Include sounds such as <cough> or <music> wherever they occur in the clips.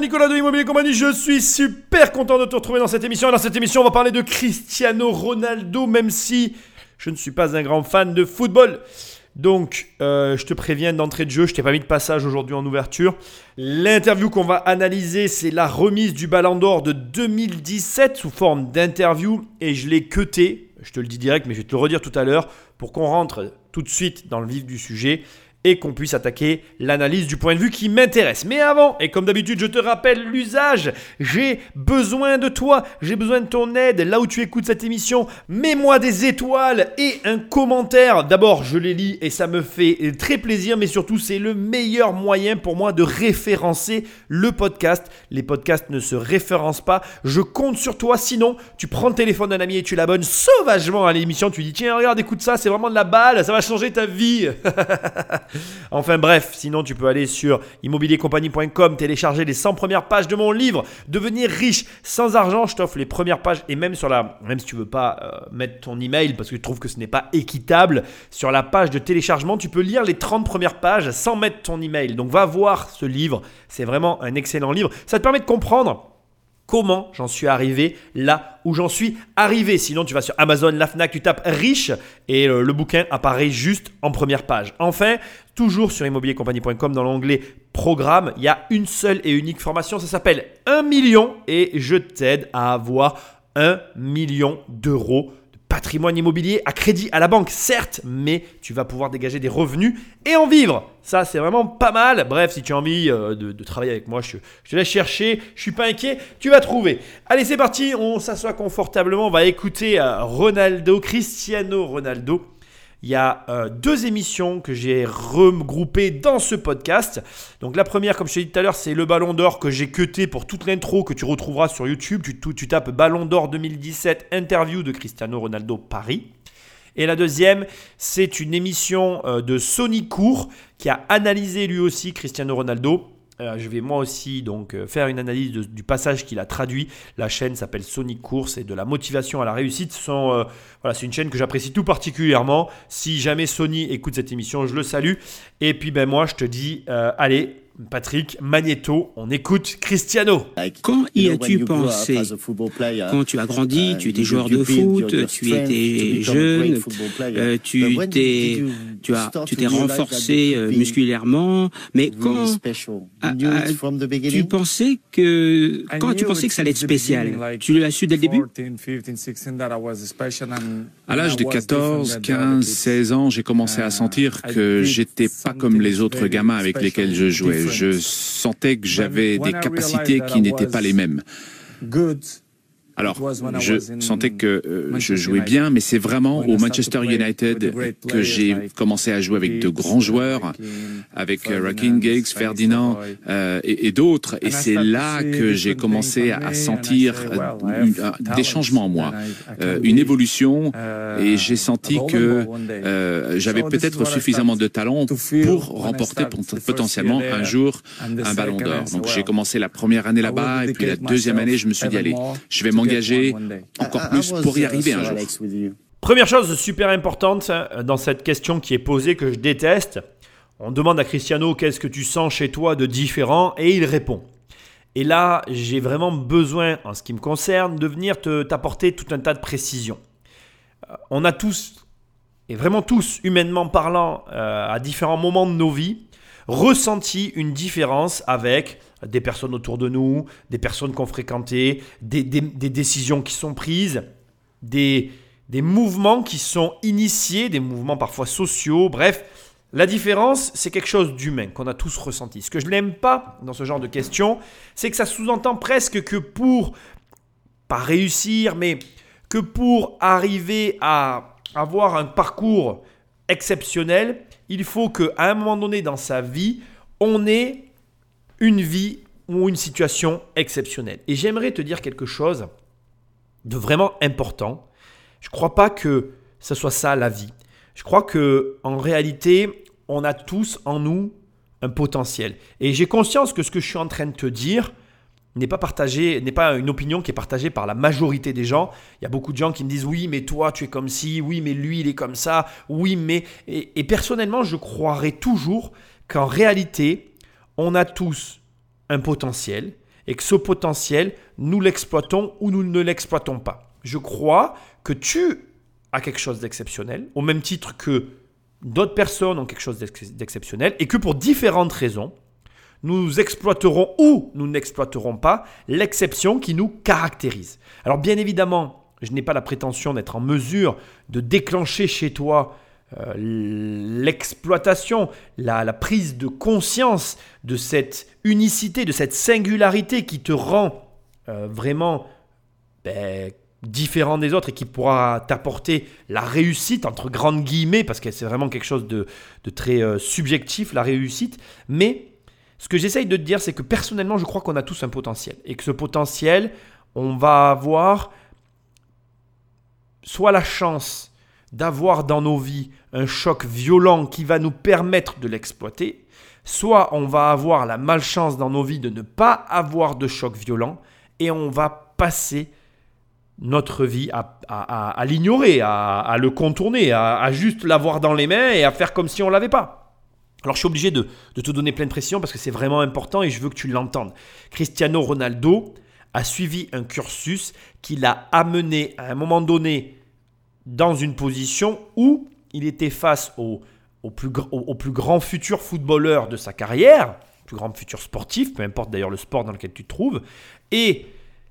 Nicolas de Immobilier Compagnie. Je suis super content de te retrouver dans cette émission. Dans cette émission, on va parler de Cristiano Ronaldo, même si je ne suis pas un grand fan de football. Donc, euh, je te préviens d'entrée de jeu, je t'ai pas mis de passage aujourd'hui en ouverture. L'interview qu'on va analyser, c'est la remise du Ballon d'Or de 2017 sous forme d'interview et je l'ai cuté. Je te le dis direct, mais je vais te le redire tout à l'heure pour qu'on rentre tout de suite dans le vif du sujet et qu'on puisse attaquer l'analyse du point de vue qui m'intéresse. Mais avant, et comme d'habitude, je te rappelle l'usage, j'ai besoin de toi, j'ai besoin de ton aide là où tu écoutes cette émission. Mets-moi des étoiles et un commentaire. D'abord, je les lis et ça me fait très plaisir, mais surtout, c'est le meilleur moyen pour moi de référencer le podcast. Les podcasts ne se référencent pas. Je compte sur toi. Sinon, tu prends le téléphone d'un ami et tu l'abonnes sauvagement à l'émission. Tu dis, tiens, regarde, écoute ça, c'est vraiment de la balle, ça va changer ta vie. <laughs> <laughs> Enfin bref, sinon tu peux aller sur immobiliercompagnie.com, télécharger les 100 premières pages de mon livre, devenir riche sans argent. Je t'offre les premières pages et même sur la, même si tu veux pas euh, mettre ton email parce que tu trouves que ce n'est pas équitable, sur la page de téléchargement, tu peux lire les 30 premières pages sans mettre ton email. Donc va voir ce livre, c'est vraiment un excellent livre. Ça te permet de comprendre comment j'en suis arrivé là où j'en suis arrivé. Sinon, tu vas sur Amazon, la Fnac, tu tapes riche et le bouquin apparaît juste en première page. Enfin, toujours sur immobiliercompagnie.com dans l'onglet programme, il y a une seule et unique formation, ça s'appelle 1 million et je t'aide à avoir 1 million d'euros patrimoine immobilier à crédit à la banque, certes, mais tu vas pouvoir dégager des revenus et en vivre. Ça, c'est vraiment pas mal. Bref, si tu as envie euh, de, travailler avec moi, je, te laisse chercher. Je suis pas inquiet. Tu vas trouver. Allez, c'est parti. On s'assoit confortablement. On va écouter euh, Ronaldo, Cristiano Ronaldo. Il y a euh, deux émissions que j'ai regroupées dans ce podcast. Donc la première, comme je t'ai dit tout à l'heure, c'est le Ballon d'Or que j'ai cuté pour toute l'intro que tu retrouveras sur YouTube. Tu, tapes Ballon d'Or 2017 interview de Cristiano Ronaldo Paris. Et la deuxième, c'est une émission euh, de Sony Court qui a analysé lui aussi Cristiano Ronaldo euh, je vais moi aussi donc euh, faire une analyse du passage qu'il a traduit. La chaîne s'appelle Sonic Course et de la motivation à la réussite. Euh, voilà, c'est une chaîne que j'apprécie tout particulièrement. Si jamais Sony écoute cette émission, je le salue. Et puis ben moi, je te dis, allez, Patrick Magneto, on écoute Cristiano. Quand y as-tu pensé Quand tu as grandi, uh, tu étais joueur de foot, tu étais jeune, euh, tu t'es, tu as, tu t'es renforcé euh, musculairement, mais quand tu pensais que, quand tu pensais que ça allait être spécial, tu l'as su dès le début? À l'âge de 14, 15, 16 ans, j'ai commencé à uh, sentir que j'étais pas comme les autres gamins avec lesquels je jouais. Je sentais que j'avais des capacités qui n'étaient pas les mêmes. Alors, je sentais que euh, je jouais bien, mais c'est vraiment au Manchester United que j'ai commencé à jouer avec de grands joueurs, avec euh, Rakin Giggs, Ferdinand euh, et, d'autres. Et c'est là que j'ai commencé à sentir des changements en moi, une évolution. Et j'ai senti que j'avais peut-être suffisamment de talent pour remporter potentiellement un jour un ballon d'or. Donc j'ai commencé la première année là-bas, et puis la deuxième année, je me suis dit, allez, je vais m'engager encore plus pour y arriver un jour. Première chose super importante hein, dans cette question qui est posée que je déteste, on demande à Cristiano qu'est-ce que tu sens chez toi de différent? Et il répond. Et là, j'ai vraiment besoin, en ce qui me concerne, de venir t'apporter tout un tas de précisions. Euh, on a tous, et vraiment tous, humainement parlant, euh, à différents moments de nos vies, ressenti une différence avec des personnes autour de nous, des personnes qu'on fréquentait, des, des, décisions qui sont prises, des, des mouvements qui sont initiés, des mouvements parfois sociaux, bref. La différence, c'est quelque chose d'humain qu'on a tous ressenti. Ce que je n'aime pas dans ce genre de questions, c'est que ça sous-entend presque que pour, pas réussir, mais que pour arriver à avoir un parcours exceptionnel, il faut qu'à un moment donné dans sa vie, on ait une vie ou une situation exceptionnelle. Et j'aimerais te dire quelque chose de vraiment important. Je ne crois pas que ce soit ça la vie. Je crois que en réalité, on a tous en nous un potentiel. Et j'ai conscience que ce que je suis en train de te dire n'est pas n'est pas une opinion qui est partagée par la majorité des gens. Il y a beaucoup de gens qui me disent oui, mais toi tu es comme ci, oui, mais lui il est comme ça, oui, mais et, et personnellement je croirais toujours qu'en réalité on a tous un potentiel et que ce potentiel, nous l'exploitons ou nous ne l'exploitons pas. Je crois que tu as quelque chose d'exceptionnel, au même titre que d'autres personnes ont quelque chose d'exceptionnel, et que pour différentes raisons, nous exploiterons ou nous n'exploiterons pas l'exception qui nous caractérise. Alors bien évidemment, je n'ai pas la prétention d'être en mesure de déclencher chez toi euh, l'exploitation, la, prise de conscience de cette unicité, de cette singularité qui te rend euh, vraiment ben, différent des autres et qui pourra t'apporter la réussite, entre grandes guillemets, parce que c'est vraiment quelque chose de, très euh, subjectif, la réussite. Mais ce que j'essaye de te dire, c'est que personnellement, je crois qu'on a tous un potentiel. Et que ce potentiel, on va avoir soit la chance d'avoir dans nos vies un choc violent qui va nous permettre de l'exploiter, soit on va avoir la malchance dans nos vies de ne pas avoir de choc violent et on va passer notre vie à, l'ignorer, à, le contourner, à, juste l'avoir dans les mains et à faire comme si on ne l'avait pas. Alors je suis obligé de, de te donner pleine pression parce que c'est vraiment important et je veux que tu l'entendes. Cristiano Ronaldo a suivi un cursus qui l'a amené à un moment donné dans une position où il était face au, plus, au, plus, grand futur footballeur de sa carrière, plus grand futur sportif, peu importe d'ailleurs le sport dans lequel tu te trouves, et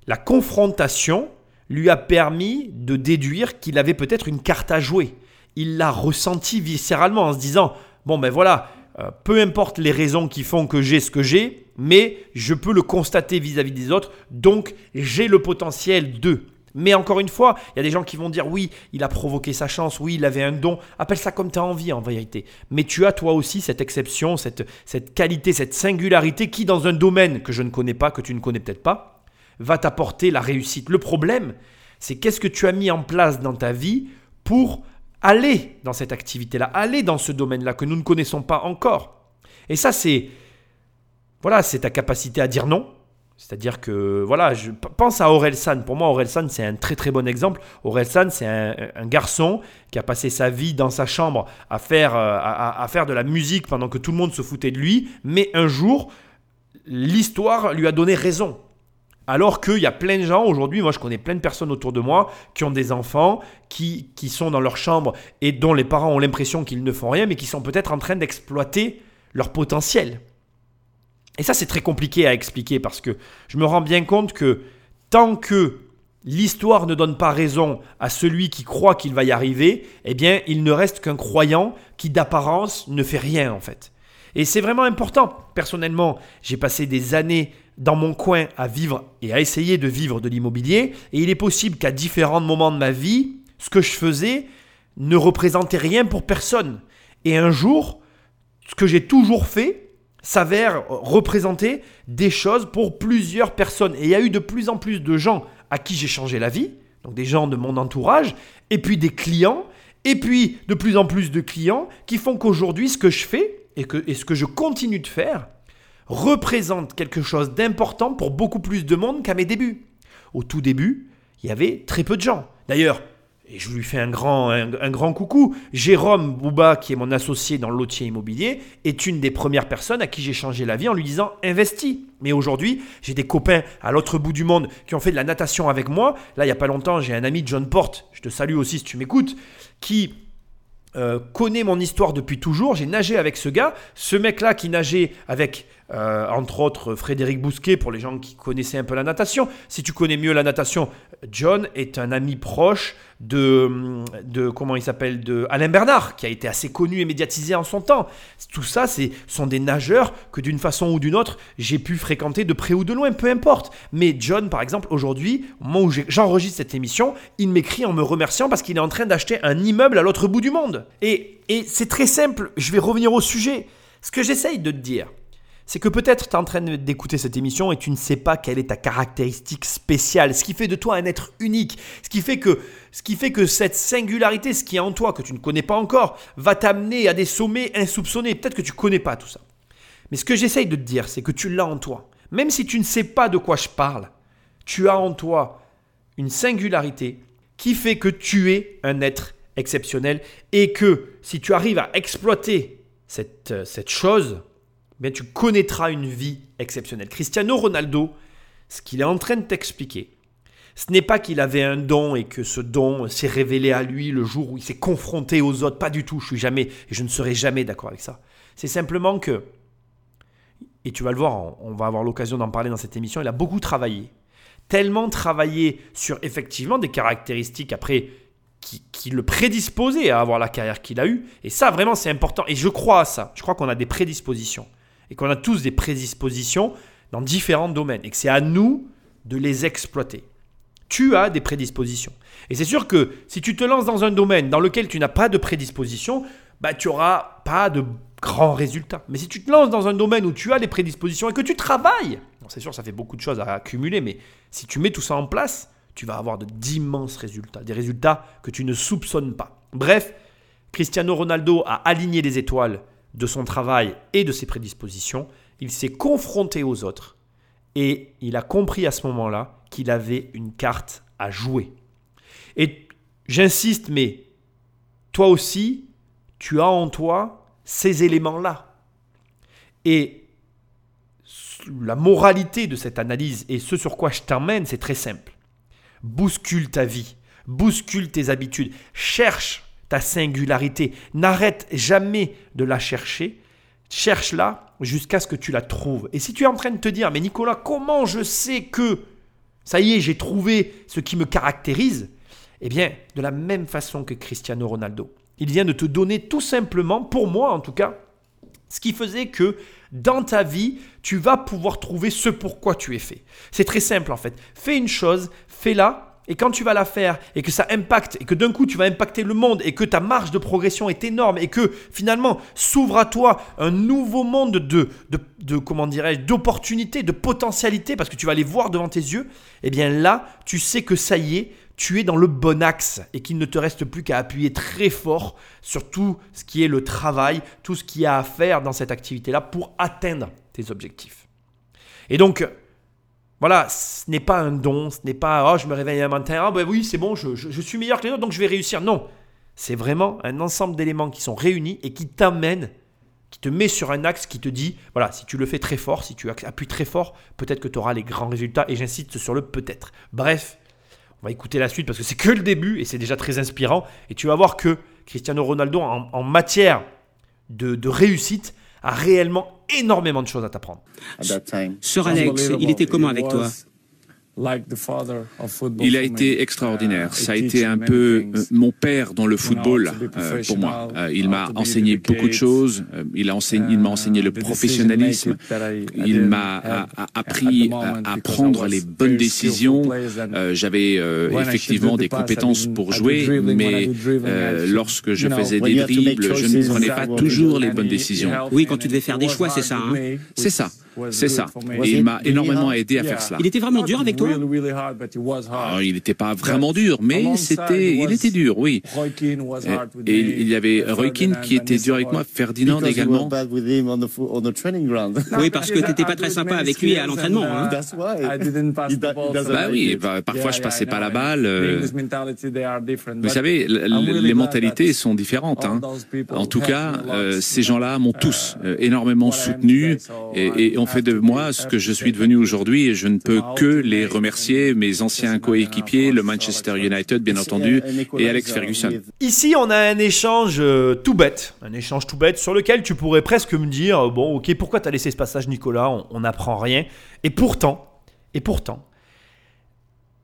la confrontation lui a permis de déduire qu'il avait peut-être une carte à jouer. Il l'a ressenti viscéralement en se disant, bon ben voilà, euh, peu importe les raisons qui font que j'ai ce que j'ai, mais je peux le constater vis-à-vis -vis des autres, donc j'ai le potentiel de. Mais encore une fois, il y a des gens qui vont dire oui, il a provoqué sa chance, oui, il avait un don. Appelle ça comme tu as envie en vérité. Mais tu as toi aussi cette exception, cette, cette qualité, cette singularité qui, dans un domaine que je ne connais pas, que tu ne connais peut-être pas, va t'apporter la réussite. Le problème, c'est qu'est-ce que tu as mis en place dans ta vie pour aller dans cette activité-là, aller dans ce domaine-là que nous ne connaissons pas encore. Et ça, c'est voilà, c'est ta capacité à dire non, c'est-à-dire que, voilà, je pense à Aurel San. Pour moi, Aurel San, c'est un très très bon exemple. Aurel San, c'est un, garçon qui a passé sa vie dans sa chambre à faire, euh, à, faire de la musique pendant que tout le monde se foutait de lui. Mais un jour, l'histoire lui a donné raison. Alors qu'il y a plein de gens aujourd'hui, moi je connais plein de personnes autour de moi qui ont des enfants, qui, qui sont dans leur chambre et dont les parents ont l'impression qu'ils ne font rien, mais qui sont peut-être en train d'exploiter leur potentiel. Et ça, c'est très compliqué à expliquer parce que je me rends bien compte que tant que l'histoire ne donne pas raison à celui qui croit qu'il va y arriver, eh bien, il ne reste qu'un croyant qui d'apparence ne fait rien en fait. Et c'est vraiment important. Personnellement, j'ai passé des années dans mon coin à vivre et à essayer de vivre de l'immobilier. Et il est possible qu'à différents moments de ma vie, ce que je faisais ne représentait rien pour personne. Et un jour, ce que j'ai toujours fait, s'avère représenter des choses pour plusieurs personnes. Et il y a eu de plus en plus de gens à qui j'ai changé la vie, donc des gens de mon entourage, et puis des clients, et puis de plus en plus de clients qui font qu'aujourd'hui, ce que je fais et, que, et ce que je continue de faire représente quelque chose d'important pour beaucoup plus de monde qu'à mes débuts. Au tout début, il y avait très peu de gens. D'ailleurs, et je lui fais un grand, un, grand coucou. Jérôme Bouba, qui est mon associé dans le lotier immobilier, est une des premières personnes à qui j'ai changé la vie en lui disant investis. Mais aujourd'hui, j'ai des copains à l'autre bout du monde qui ont fait de la natation avec moi. Là, il n'y a pas longtemps, j'ai un ami, John Porte, je te salue aussi si tu m'écoutes, qui euh, connaît mon histoire depuis toujours. J'ai nagé avec ce gars. Ce mec-là qui nageait avec, euh, entre autres, Frédéric Bousquet, pour les gens qui connaissaient un peu la natation. Si tu connais mieux la natation, John est un ami proche de, comment il s'appelle, de Alain Bernard, qui a été assez connu et médiatisé en son temps. Tout ça, ce sont des nageurs que d'une façon ou d'une autre, j'ai pu fréquenter de près ou de loin, peu importe. Mais John, par exemple, aujourd'hui, au moment où j'enregistre cette émission, il m'écrit en me remerciant parce qu'il est en train d'acheter un immeuble à l'autre bout du monde. Et, et c'est très simple, je vais revenir au sujet. Ce que j'essaye de te dire, c'est que peut-être tu es en train d'écouter cette émission et tu ne sais pas quelle est ta caractéristique spéciale, ce qui fait de toi un être unique, ce qui fait que, cette singularité, ce qui est en toi, que tu ne connais pas encore, va t'amener à des sommets insoupçonnés. Peut-être que tu ne connais pas tout ça. Mais ce que j'essaye de te dire, c'est que tu l'as en toi. Même si tu ne sais pas de quoi je parle, tu as en toi une singularité qui fait que tu es un être exceptionnel et que si tu arrives à exploiter cette, cette chose, tu connaîtras une vie exceptionnelle. Cristiano Ronaldo, ce qu'il est en train de t'expliquer, ce n'est pas qu'il avait un don et que ce don s'est révélé à lui le jour où il s'est confronté aux autres. Pas du tout. Je suis jamais et je ne serai jamais d'accord avec ça. C'est simplement que, et tu vas le voir, on va avoir l'occasion d'en parler dans cette émission. Il a beaucoup travaillé, tellement travaillé sur effectivement des caractéristiques après qui, qui, le prédisposaient à avoir la carrière qu'il a eue. Et ça, vraiment, c'est important. Et je crois à ça. Je crois qu'on a des prédispositions. Et qu'on a tous des prédispositions dans différents domaines. Et que c'est à nous de les exploiter tu as des prédispositions. Et c'est sûr que si tu te lances dans un domaine dans lequel tu n'as pas de prédisposition, bah, tu n'auras pas de grands résultats. Mais si tu te lances dans un domaine où tu as des prédispositions et que tu travailles, c'est sûr, ça fait beaucoup de choses à accumuler, mais si tu mets tout ça en place, tu vas avoir d'immenses résultats, des résultats que tu ne soupçonnes pas. Bref, Cristiano Ronaldo a aligné les étoiles de son travail et de ses prédispositions. Il s'est confronté aux autres et il a compris à ce moment-là qu'il avait une carte à jouer. Et j'insiste, mais toi aussi, tu as en toi ces éléments-là. Et la moralité de cette analyse et ce sur quoi je t'emmène, c'est très simple. Bouscule ta vie, bouscule tes habitudes, cherche ta singularité, n'arrête jamais de la chercher, cherche-la jusqu'à ce que tu la trouves. Et si tu es en train de te dire, mais Nicolas, comment je sais que ça y est, j'ai trouvé ce qui me caractérise? Eh bien, de la même façon que Cristiano Ronaldo. Il vient de te donner tout simplement, pour moi en tout cas, ce qui faisait que dans ta vie, tu vas pouvoir trouver ce pourquoi tu es fait. C'est très simple en fait. Fais une chose, fais-la et quand tu vas la faire et que ça impacte et que d'un coup tu vas impacter le monde et que ta marge de progression est énorme et que finalement s'ouvre à toi un nouveau monde de, de, comment dirais-je, d'opportunités, de potentialités parce que tu vas les voir devant tes yeux, eh bien là, tu sais que ça y est, tu es dans le bon axe et qu'il ne te reste plus qu'à appuyer très fort sur tout ce qui est le travail, tout ce qu'il y a à faire dans cette activité-là pour atteindre tes objectifs. Et donc, voilà, ce n'est pas un don, ce n'est pas oh, je me réveille un matin, ah ben oui, c'est bon, je, suis meilleur que les autres, donc je vais réussir. Non, c'est vraiment un ensemble d'éléments qui sont réunis et qui t'amènent, qui te met sur un axe qui te dit voilà, si tu le fais très fort, si tu appuies très fort, peut-être que tu auras les grands résultats. Et j'insiste sur le peut-être. Bref, on va écouter la suite parce que c'est que le début et c'est déjà très inspirant. Et tu vas voir que Cristiano Ronaldo, en, matière de réussite, a réellement énormément de choses à t'apprendre. Sir Alex, il était comment avec toi il a été extraordinaire. Ça a été un peu euh, mon père dans le football euh, pour moi. Euh, il m'a enseigné beaucoup de choses. Il m'a enseigné le professionnalisme. Il m'a appris à, prendre les bonnes décisions. J'avais effectivement des compétences pour jouer, mais lorsque je faisais des dribbles, je ne prenais pas toujours les bonnes décisions. Oui, quand tu devais faire des choix, c'est ça. Hein c'est ça. C'est ça. Et il m'a énormément aidé à faire cela. Il était vraiment dur avec toi? ah, Il n'était pas vraiment dur, mais c'était, il était dur, oui. Et, il y avait Roy Keane qui était dur avec moi, Ferdinand également. <laughs> Oui, parce que tu n'étais pas très sympa avec lui à l'entraînement. Hein. Bah oui, bah, parfois je passais pas la balle. Euh. Vous savez, les mentalités sont différentes. Hein. En tout cas, euh, ces gens-là m'ont tous euh, énormément soutenu et, et on fait de moi ce que je suis devenu aujourd'hui et je ne peux que les remercier, mes anciens coéquipiers, le Manchester United bien entendu et Alex Ferguson. Ici, on a un échange euh, tout bête, un échange tout bête sur lequel tu pourrais presque me dire bon, ok, pourquoi tu as laissé ce passage, Nicolas? On n'apprend rien. Et pourtant, et pourtant,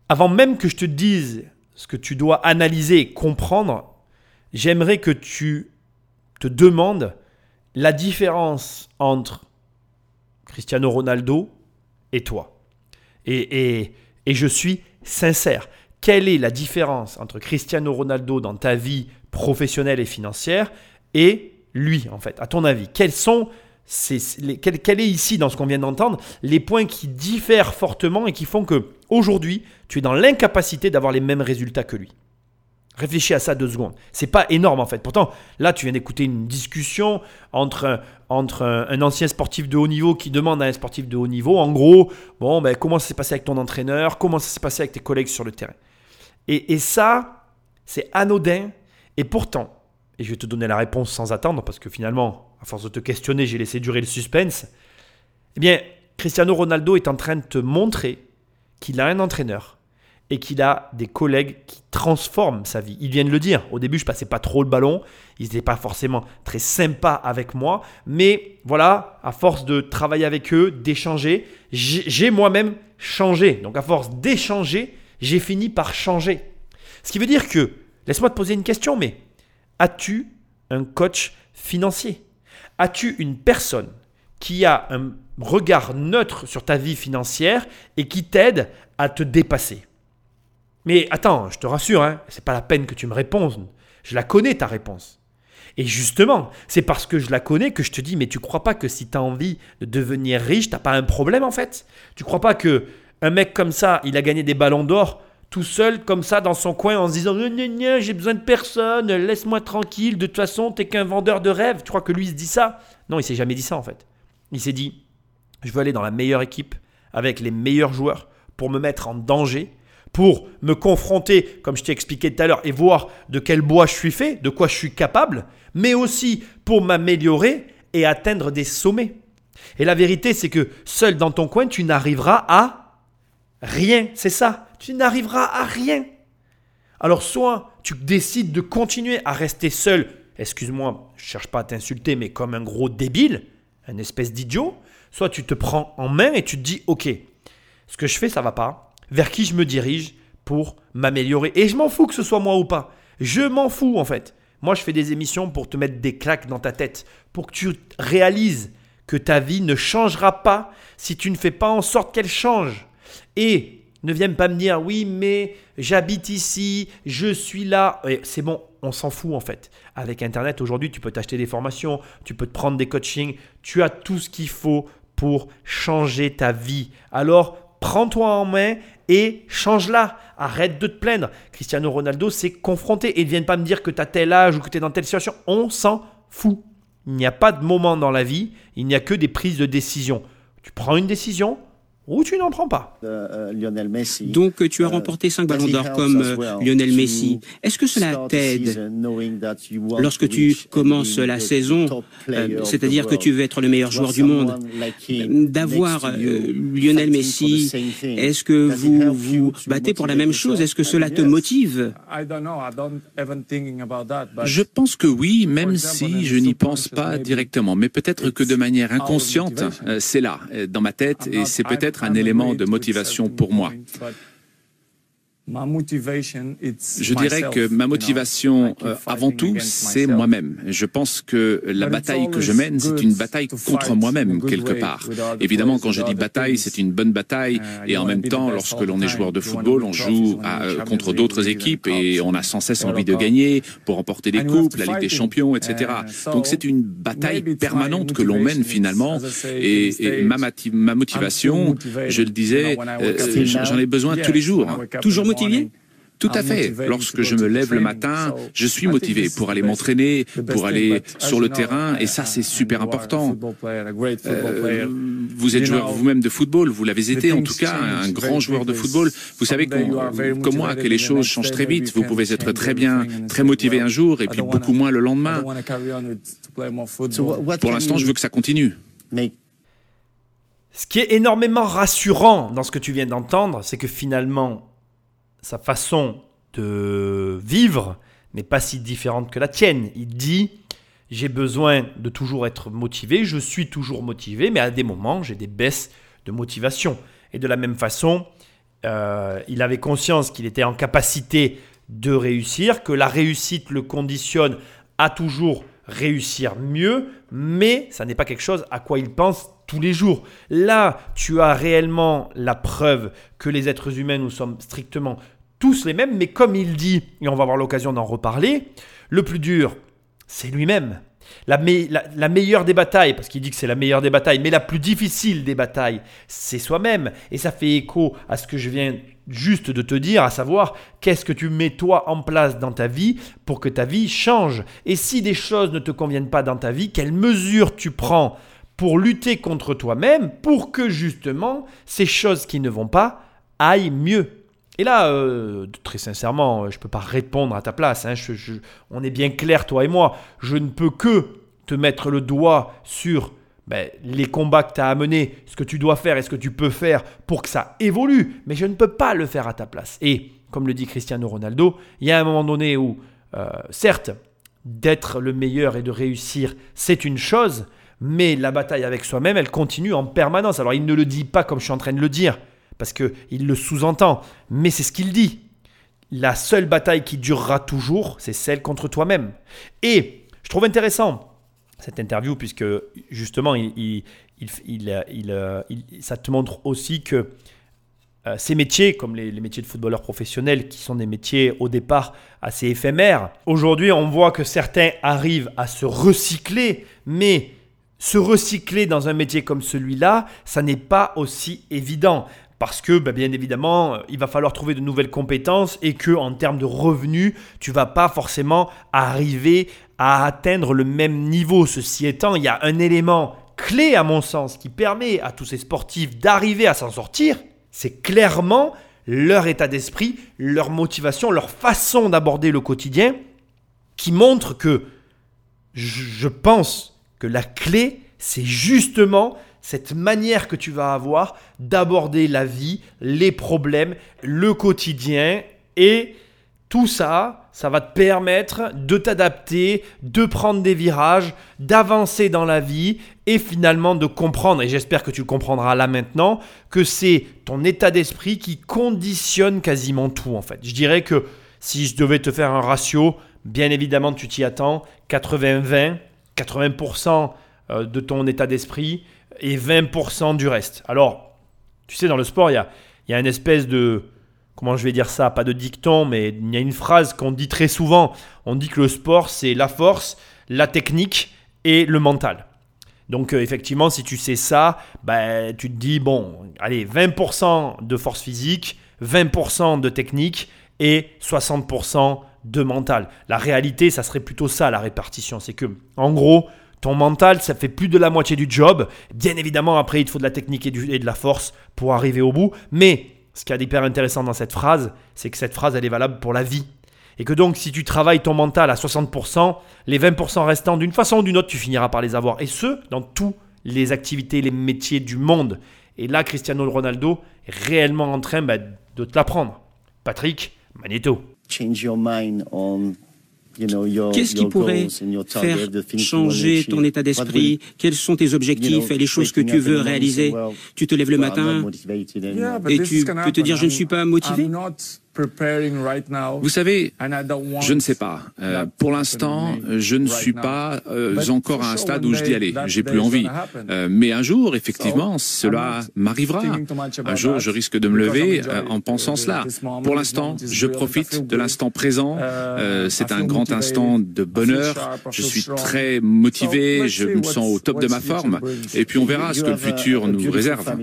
avant même que je te dise ce que tu dois analyser et comprendre, j'aimerais que tu te demandes la différence entre Cristiano Ronaldo et toi. Et, et, je suis sincère. Quelle est la différence entre Cristiano Ronaldo dans ta vie professionnelle et financière et lui, en fait, à ton avis? Quels sont quel, est ici, dans ce qu'on vient d'entendre, les points qui diffèrent fortement et qui font que aujourd'hui, tu es dans l'incapacité d'avoir les mêmes résultats que lui? Réfléchis à ça deux secondes. C'est pas énorme en fait. Pourtant, là, tu viens d'écouter une discussion entre, entre un, ancien sportif de haut niveau qui demande à un sportif de haut niveau, en gros, bon, ben, comment ça s'est passé avec ton entraîneur, comment ça s'est passé avec tes collègues sur le terrain? Et, et ça, c'est anodin. Et pourtant, et je vais te donner la réponse sans attendre, parce que finalement, à force de te questionner, j'ai laissé durer le suspense. Eh bien, Cristiano Ronaldo est en train de te montrer qu'il a un entraîneur et qu'il a des collègues qui transforment sa vie. Ils viennent le dire. Au début, je passais pas trop le ballon. Ils n'étaient pas forcément très sympas avec moi. Mais voilà, à force de travailler avec eux, d'échanger, j'ai moi-même changé. Donc à force d'échanger, j'ai fini par changer. Ce qui veut dire que, laisse-moi te poser une question, mais as-tu un coach financier? As-tu une personne qui a un regard neutre sur ta vie financière et qui t'aide à te dépasser? Mais attends, je te rassure, hein, c'est pas la peine que tu me répondes. Je la connais ta réponse. Et justement, c'est parce que je la connais que je te dis, mais tu crois pas que si tu as envie de devenir riche, t'as pas un problème en fait? Tu crois pas que un mec comme ça, il a gagné des ballons d'or tout seul comme ça dans son coin en se disant j'ai besoin de personne, laisse-moi tranquille, de toute façon, t'es qu'un vendeur de rêves. Tu crois que lui il se dit ça? Non, il s'est jamais dit ça en fait. Il s'est dit je veux aller dans la meilleure équipe avec les meilleurs joueurs pour me mettre en danger, pour me confronter, comme je t'ai expliqué tout à l'heure, et voir de quel bois je suis fait, de quoi je suis capable, mais aussi pour m'améliorer et atteindre des sommets. Et la vérité, c'est que seul dans ton coin, tu n'arriveras à rien. C'est ça. Tu n'arriveras à rien. Alors soit tu décides de continuer à rester seul, excuse-moi, je cherche pas à t'insulter, mais comme un gros débile, un espèce d'idiot, soit tu te prends en main et tu te dis, ok, ce que je fais, ça va pas. Vers qui je me dirige pour m'améliorer Et je m'en fous que ce soit moi ou pas. Je m'en fous en fait. Moi, je fais des émissions pour te mettre des claques dans ta tête, pour que tu réalises que ta vie ne changera pas si tu ne fais pas en sorte qu'elle change. Et ne viens pas me dire oui, mais j'habite ici, je suis là. C'est bon, on s'en fout en fait. Avec Internet, aujourd'hui, tu peux t'acheter des formations, tu peux te prendre des coachings, tu as tout ce qu'il faut pour changer ta vie. Alors, prends-toi en main et change-la. Arrête de te plaindre. Cristiano Ronaldo s'est confronté et ne viens pas me dire que tu as tel âge ou que tu es dans telle situation. On s'en fout. Il n'y a pas de moment dans la vie, il n'y a que des prises de décision. Tu prends une décision, ou tu n'en prends pas. Euh, euh, Donc tu as euh, remporté 5 ballons d'or comme Lionel Messi. Est-ce que cela t'aide lorsque tu commences la saison, c'est-à-dire que tu veux être le meilleur joueur du monde, d'avoir Lionel Messi, est-ce que vous vous battez pour la même chose? Est-ce que cela te motive? Je pense que oui, même si je n'y pense pas directement. Mais peut-être que de manière inconsciente, c'est là, dans ma tête, et c'est peut-être un élément de motivation pour moi. Je dirais que ma motivation, euh, avant tout, c'est moi-même. Je pense que la bataille que je mène, c'est une bataille contre moi-même, quelque part. Évidemment, quand je dis bataille, c'est une bonne bataille, uh, et en même temps, lorsque l'on est joueur de football, on joue euh, contre d'autres équipes, et on a sans cesse envie de gagner pour remporter des coupes, la Ligue des Champions, etc. Donc c'est une bataille permanente que l'on mène finalement, et, ma, ma, motivation, je le disais, euh, j'en ai besoin tous les jours. Toujours tout à fait. Lorsque je me lève le matin, je suis motivé pour aller m'entraîner, pour aller sur le terrain, et ça c'est super important. Euh, vous êtes joueur vous-même de football, vous l'avez été en tout cas, un grand joueur de football. Vous savez comme moi que les choses changent très vite. Vous pouvez être très bien, très motivé un jour, et puis beaucoup moins le lendemain. Pour l'instant, je veux que ça continue. Ce qui est énormément rassurant dans ce que tu viens d'entendre, c'est que finalement, sa façon de vivre n'est pas si différente que la tienne. Il dit j'ai besoin de toujours être motivé, je suis toujours motivé, mais à des moments j'ai des baisses de motivation. Et de la même façon, euh, il avait conscience qu'il était en capacité de réussir, que la réussite le conditionne à toujours réussir mieux, mais ça n'est pas quelque chose à quoi il pense tous les jours. Là, tu as réellement la preuve que les êtres humains, nous sommes strictement tous les mêmes, mais comme il dit, et on va avoir l'occasion d'en reparler, le plus dur, c'est lui-même. La, la, meilleure des batailles, parce qu'il dit que c'est la meilleure des batailles, mais la plus difficile des batailles, c'est soi-même. Et ça fait écho à ce que je viens juste de te dire, à savoir qu'est-ce que tu mets toi en place dans ta vie pour que ta vie change? Et si des choses ne te conviennent pas dans ta vie, quelles mesures tu prends pour lutter contre toi-même, pour que justement ces choses qui ne vont pas aillent mieux. Et là, euh, très sincèrement, je ne peux pas répondre à ta place. Hein. on est bien clair, toi et moi. Je ne peux que te mettre le doigt sur ben, les combats que tu as à mener, ce que tu dois faire et ce que tu peux faire pour que ça évolue. Mais je ne peux pas le faire à ta place. Et comme le dit Cristiano Ronaldo, il y a un moment donné où, euh, certes, d'être le meilleur et de réussir, c'est une chose, mais la bataille avec soi-même, elle continue en permanence. Alors il ne le dit pas comme je suis en train de le dire, parce qu'il le sous-entend, mais c'est ce qu'il dit. La seule bataille qui durera toujours, c'est celle contre toi-même. Et je trouve intéressant cette interview, puisque justement, ça te montre aussi que euh, ces métiers, comme les, métiers de footballeurs professionnels, qui sont des métiers au départ assez éphémères, aujourd'hui on voit que certains arrivent à se recycler, mais se recycler dans un métier comme celui-là, ça n'est pas aussi évident. Parce que, bah, bien évidemment, il va falloir trouver de nouvelles compétences et que, en termes de revenus, tu vas pas forcément arriver à atteindre le même niveau. Ceci étant, il y a un élément clé, à mon sens, qui permet à tous ces sportifs d'arriver à s'en sortir. C'est clairement leur état d'esprit, leur motivation, leur façon d'aborder le quotidien qui montre que je pense que la clé, c'est justement cette manière que tu vas avoir d'aborder la vie, les problèmes, le quotidien et tout ça, ça va te permettre de t'adapter, de prendre des virages, d'avancer dans la vie et finalement de comprendre, et j'espère que tu comprendras là maintenant, que c'est ton état d'esprit qui conditionne quasiment tout en fait. Je dirais que si je devais te faire un ratio, bien évidemment tu t'y attends, 80-20, 80%, euh, de ton état d'esprit, et 20% du reste. Alors, tu sais, dans le sport, il y a, y a une espèce de... Comment je vais dire ça Pas de dicton, mais il y a une phrase qu'on dit très souvent. On dit que le sport, c'est la force, la technique et le mental. Donc euh, effectivement, si tu sais ça, ben, tu te dis, bon, allez, 20% de force physique, 20% de technique et 60% de mental. La réalité, ça serait plutôt ça la répartition. C'est que, en gros, ton mental, ça fait plus de la moitié du job. Bien évidemment, après, il te faut de la technique et, de la force pour arriver au bout. Mais ce qui est hyper intéressant dans cette phrase, c'est que cette phrase, elle est valable pour la vie. Et que donc, si tu travailles ton mental à 60%, les 20% restants, d'une façon ou d'une autre, tu finiras par les avoir. Et ce, dans toutes les activités, les métiers du monde. Et là, Cristiano Ronaldo est réellement en train bah, de te l'apprendre. Patrick, Magneto. Change your mind on Qu'est-ce qui pourrait faire changer ton état d'esprit? Quels sont tes objectifs? et les choses que tu veux réaliser? Tu te lèves le matin? et tu peux te dire je ne suis pas motivé? Vous savez, je ne sais pas. Euh, pour l'instant, je ne suis pas euh, encore à un stade où je dis allez, j'ai plus envie. Euh, mais un jour, effectivement, cela m'arrivera. Un jour, je risque de me lever en pensant cela. Pour l'instant, je profite de l'instant présent. C'est un grand instant de bonheur. Je suis très motivé. Je me sens au top de ma forme. Et puis on verra ce que le futur nous réserve.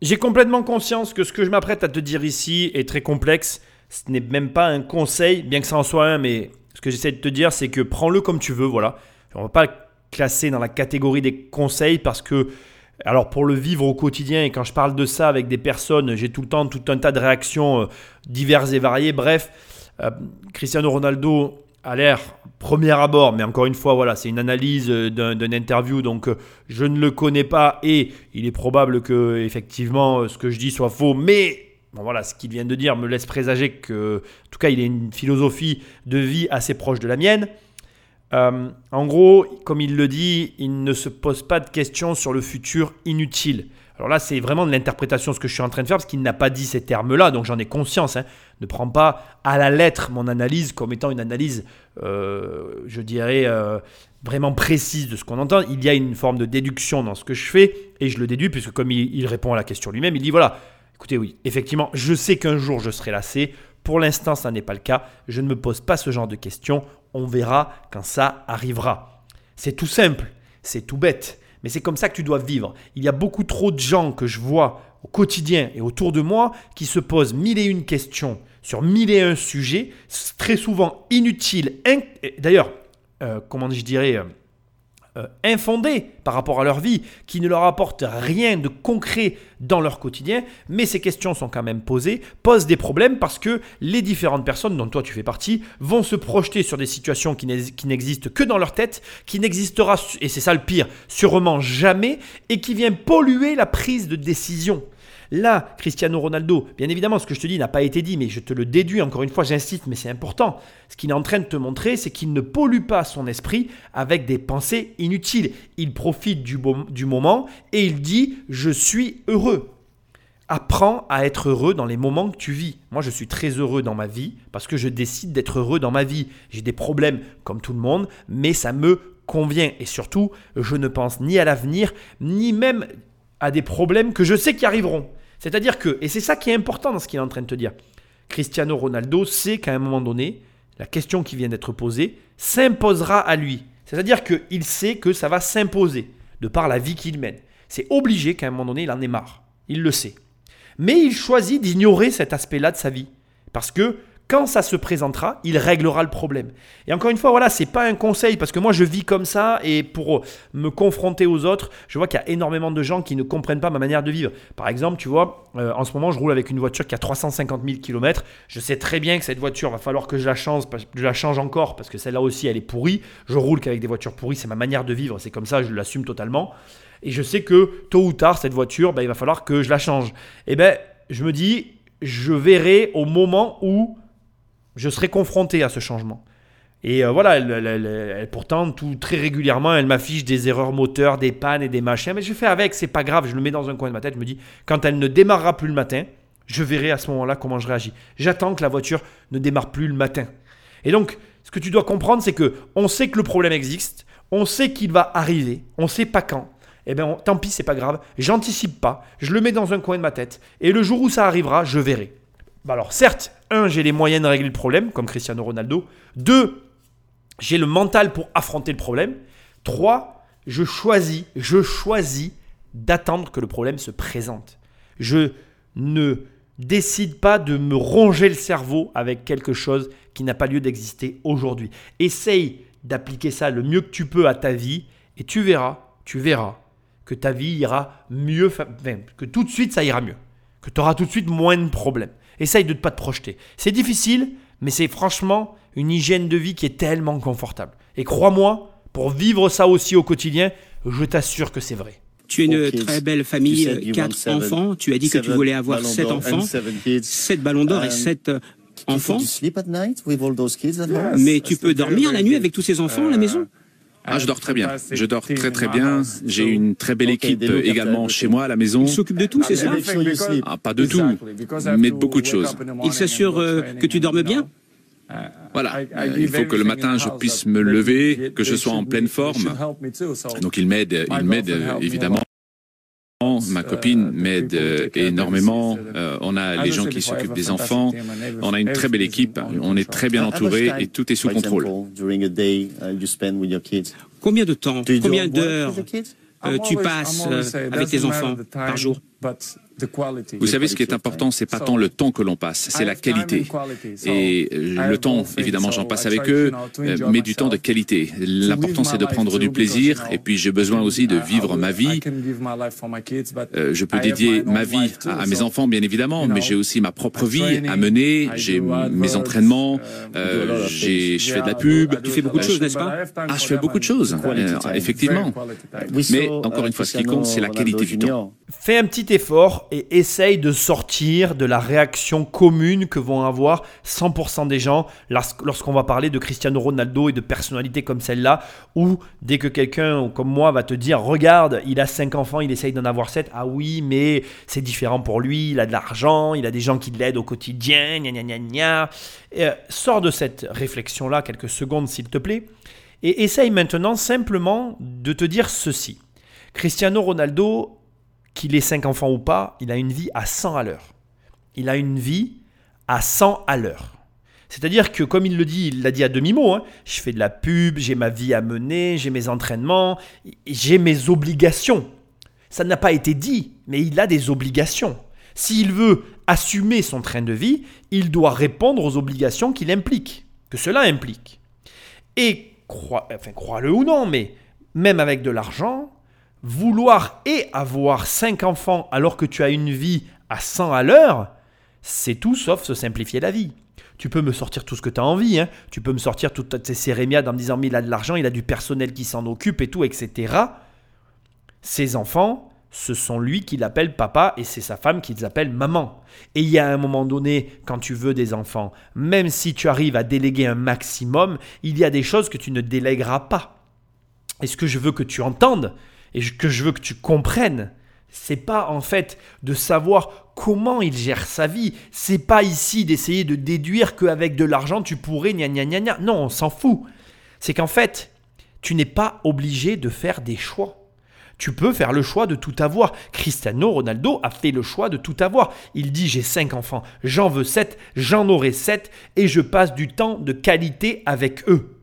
J'ai complètement conscience que ce que je m'apprête à te dire ici est très complexe ce n'est même pas un conseil, bien que ça en soit un, mais ce que j'essaie de te dire, c'est que prends-le comme tu veux, voilà. On ne va pas le classer dans la catégorie des conseils parce que, alors pour le vivre au quotidien, et quand je parle de ça avec des personnes, j'ai tout le temps tout un tas de réactions euh, diverses et variées. Bref, euh, Cristiano Ronaldo a l'air premier abord, mais encore une fois, voilà, c'est une analyse euh, d'une interview, donc je ne le connais pas et il est probable que effectivement ce que je dis soit faux, mais voilà, ce qu'il vient de dire me laisse présager que, en tout cas, il a une philosophie de vie assez proche de la mienne. Euh, en gros, comme il le dit, il ne se pose pas de questions sur le futur inutile. Alors là, c'est vraiment de l'interprétation ce que je suis en train de faire parce qu'il n'a pas dit ces termes-là, donc j'en ai conscience. Hein. Ne prends pas à la lettre mon analyse comme étant une analyse, euh, je dirais, euh, vraiment précise de ce qu'on entend. Il y a une forme de déduction dans ce que je fais et je le déduis puisque comme il répond à la question lui-même, il dit voilà, Écoutez, oui, effectivement, je sais qu'un jour je serai lassé. Pour l'instant, ça n'est pas le cas. Je ne me pose pas ce genre de questions. On verra quand ça arrivera. C'est tout simple, c'est tout bête, mais c'est comme ça que tu dois vivre. Il y a beaucoup trop de gens que je vois au quotidien et autour de moi qui se posent mille et une questions sur mille et un sujets, très souvent inutiles. D'ailleurs, euh, comment je dirais, euh, euh, infondées par rapport à leur vie, qui ne leur apportent rien de concret dans leur quotidien, mais ces questions sont quand même posées, posent des problèmes parce que les différentes personnes dont toi tu fais partie vont se projeter sur des situations qui n'existent que dans leur tête, qui n'existera, et c'est ça le pire, sûrement jamais, et qui vient polluer la prise de décision. Là, Cristiano Ronaldo, bien évidemment, ce que je te dis n'a pas été dit, mais je te le déduis, encore une fois, j'insiste, mais c'est important. Ce qu'il est en train de te montrer, c'est qu'il ne pollue pas son esprit avec des pensées inutiles. Il profite du, du moment et il dit Je suis heureux. Apprends à être heureux dans les moments que tu vis. Moi, je suis très heureux dans ma vie parce que je décide d'être heureux dans ma vie. J'ai des problèmes comme tout le monde, mais ça me convient. Et surtout, je ne pense ni à l'avenir, ni même à des problèmes que je sais qui arriveront. C'est-à-dire que, et c'est ça qui est important dans ce qu'il est en train de te dire, Cristiano Ronaldo sait qu'à un moment donné, la question qui vient d'être posée s'imposera à lui. C'est-à-dire qu'il sait que ça va s'imposer de par la vie qu'il mène. C'est obligé qu'à un moment donné, il en ait marre. Il le sait. Mais il choisit d'ignorer cet aspect-là de sa vie. Parce que quand ça se présentera, il réglera le problème. Et encore une fois, voilà, c'est pas un conseil parce que moi je vis comme ça et pour me confronter aux autres, je vois qu'il y a énormément de gens qui ne comprennent pas ma manière de vivre. Par exemple, tu vois, euh, en ce moment, je roule avec une voiture qui a 350 000 km. Je sais très bien que cette voiture va falloir que je la change, je la change encore parce que celle-là aussi, elle est pourrie. Je roule qu'avec des voitures pourries, c'est ma manière de vivre, c'est comme ça, je l'assume totalement. Et je sais que tôt ou tard, cette voiture, ben, il va falloir que je la change. Et eh ben, je me dis, je verrai au moment où je serai confronté à ce changement. Et euh, voilà, elle, pourtant, tout, très régulièrement, elle m'affiche des erreurs moteurs, des pannes et des machins. Mais je fais avec, c'est pas grave, je le mets dans un coin de ma tête. Je me dis, quand elle ne démarrera plus le matin, je verrai à ce moment-là comment je réagis. J'attends que la voiture ne démarre plus le matin. Et donc, ce que tu dois comprendre, c'est que on sait que le problème existe, on sait qu'il va arriver, on sait pas quand. Eh bien, tant pis, c'est pas grave, j'anticipe pas, je le mets dans un coin de ma tête, et le jour où ça arrivera, je verrai. Bah alors, certes, j'ai les moyens de régler le problème, comme Cristiano Ronaldo. Deux, j'ai le mental pour affronter le problème. Trois, je choisis, je choisis d'attendre que le problème se présente. Je ne décide pas de me ronger le cerveau avec quelque chose qui n'a pas lieu d'exister aujourd'hui. Essaye d'appliquer ça le mieux que tu peux à ta vie et tu verras, tu verras que ta vie ira mieux, que tout de suite ça ira mieux, que tu auras tout de suite moins de problèmes. Essaye de ne pas te projeter. C'est difficile, mais c'est franchement une hygiène de vie qui est tellement confortable. Et crois-moi, pour vivre ça aussi au quotidien, je t'assure que c'est vrai. Tu es une très belle famille, quatre enfants. Tu as dit que tu voulais avoir sept enfants, sept ballons d'or et sept euh, enfants. Mais tu peux dormir la nuit avec tous ces enfants à la maison? Ah, je dors très bien. Je dors très très bien. J'ai une très belle équipe également chez moi à la maison. Il s'occupe de tout, c'est ça ah, Pas de tout, mais de beaucoup de choses. Il s'assure euh, que tu dormes bien voilà, il faut que le matin je puisse me lever, que je sois en pleine forme. Donc il m'aide, il m'aide évidemment. Ma copine m'aide euh, énormément. Euh, on a les gens qui s'occupent des enfants. On a une très belle équipe. On est très bien entouré et tout est sous contrôle. Combien de temps, combien d'heures euh, tu passes avec tes enfants par jour? Vous savez, ce qui est important, c'est pas tant le temps que l'on passe, c'est la qualité. Et euh, le temps, évidemment, j'en passe avec eux, euh, mais du temps de qualité. L'important, c'est de prendre du plaisir. Et puis, j'ai besoin aussi de vivre ma vie. Euh, je peux dédier ma vie à, mes enfants, bien évidemment, mais j'ai aussi ma propre vie à mener. J'ai mes entraînements. je fais de la pub. Tu fais beaucoup de choses, n'est-ce pas Ah, je fais beaucoup de choses, effectivement. Mais encore une fois, ce qui compte, c'est la qualité du temps. Fais un petit effort et essaye de sortir de la réaction commune que vont avoir 100% des gens lorsqu'on va parler de Cristiano Ronaldo et de personnalités comme celle-là, ou dès que quelqu'un comme moi va te dire, regarde, il a 5 enfants, il essaye d'en avoir 7, ah oui, mais c'est différent pour lui, il a de l'argent, il a des gens qui l'aident au quotidien, gna gna. Euh, sors de cette réflexion-là quelques secondes s'il te plaît, et essaye maintenant simplement de te dire ceci. Cristiano Ronaldo qu'il ait 5 enfants ou pas, il a une vie à 100 à l'heure. Il a une vie à 100 à l'heure. C'est-à-dire que, comme il le dit, il l'a dit à demi-mot, hein, je fais de la pub, j'ai ma vie à mener, j'ai mes entraînements, j'ai mes obligations. Ça n'a pas été dit, mais il a des obligations. S'il veut assumer son train de vie, il doit répondre aux obligations qu'il implique, que cela implique. Et, crois, enfin, crois-le ou non, mais même avec de l'argent, vouloir et avoir cinq enfants alors que tu as une vie à 100 à l'heure, c'est tout sauf se simplifier la vie. Tu peux me sortir tout ce que tu as envie, hein. tu peux me sortir toutes tes cérémiades en me disant mais il a de l'argent, il a du personnel qui s'en occupe et tout, etc. Ses enfants, ce sont lui qui l'appelle papa et c'est sa femme qui l'appelle maman. Et il y a un moment donné, quand tu veux des enfants, même si tu arrives à déléguer un maximum, il y a des choses que tu ne délègueras pas. Et ce que je veux que tu entendes, et que je veux que tu comprennes, c'est pas en fait de savoir comment il gère sa vie. C'est pas ici d'essayer de déduire qu'avec de l'argent tu pourrais gna gna gna gna. Non, on s'en fout. C'est qu'en fait, tu n'es pas obligé de faire des choix. Tu peux faire le choix de tout avoir. Cristiano Ronaldo a fait le choix de tout avoir. Il dit j'ai cinq enfants, j'en veux sept, j'en aurai sept et je passe du temps de qualité avec eux.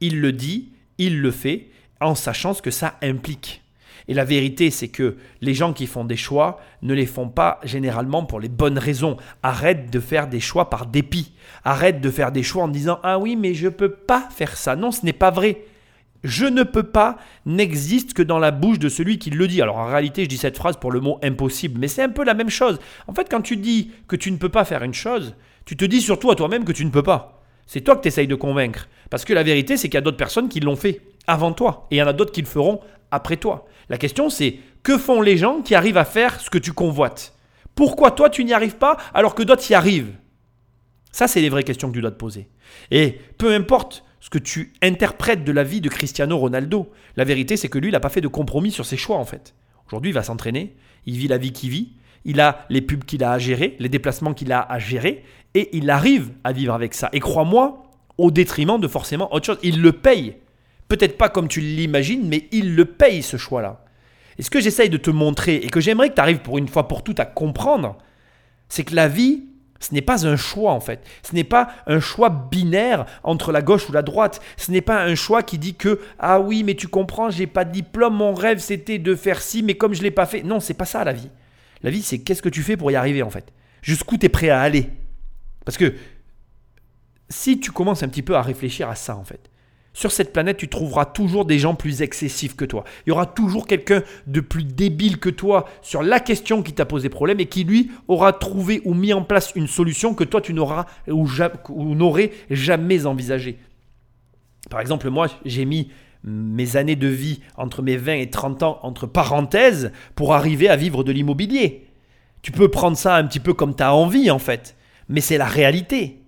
Il le dit, il le fait en sachant ce que ça implique. Et la vérité, c'est que les gens qui font des choix ne les font pas généralement pour les bonnes raisons. Arrête de faire des choix par dépit. Arrête de faire des choix en disant Ah oui, mais je ne peux pas faire ça. Non, ce n'est pas vrai je ne peux pas n'existe que dans la bouche de celui qui le dit. Alors en réalité, je dis cette phrase pour le mot impossible, mais c'est un peu la même chose. En fait, quand tu dis que tu ne peux pas faire une chose, tu te dis surtout à toi-même que tu ne peux pas. C'est toi que tu essayes de convaincre. Parce que la vérité, c'est qu'il y a d'autres personnes qui l'ont fait avant toi. Et il y en a d'autres qui le feront après toi. La question, c'est que font les gens qui arrivent à faire ce que tu convoites? Pourquoi toi, tu n'y arrives pas alors que d'autres y arrivent? Ça, c'est les vraies questions que tu dois te poser. Et peu importe ce que tu interprètes de la vie de Cristiano Ronaldo. La vérité, c'est que lui, il n'a pas fait de compromis sur ses choix, en fait. Aujourd'hui, il va s'entraîner, il vit la vie qu'il vit, il a les pubs qu'il a à gérer, les déplacements qu'il a à gérer, et il arrive à vivre avec ça. Et crois-moi, au détriment de forcément autre chose. Il le paye. Peut-être pas comme tu l'imagines, mais il le paye, ce choix-là. Et ce que j'essaye de te montrer, et que j'aimerais que tu arrives pour une fois pour toutes à comprendre, c'est que la vie, ce n'est pas un choix en fait. Ce n'est pas un choix binaire entre la gauche ou la droite. Ce n'est pas un choix qui dit que ah oui mais tu comprends j'ai pas de diplôme mon rêve c'était de faire ci mais comme je l'ai pas fait non c'est pas ça la vie. La vie c'est qu'est-ce que tu fais pour y arriver en fait. Jusqu'où tu es prêt à aller. Parce que si tu commences un petit peu à réfléchir à ça en fait, sur cette planète, tu trouveras toujours des gens plus excessifs que toi. Il y aura toujours quelqu'un de plus débile que toi sur la question qui t'a posé problème et qui, lui, aura trouvé ou mis en place une solution que toi, tu n'auras ou, n'aurais jamais envisagée. Par exemple, moi, j'ai mis mes années de vie entre mes 20 et 30 ans entre parenthèses pour arriver à vivre de l'immobilier. Tu peux prendre ça un petit peu comme tu as envie, en fait. Mais c'est la réalité.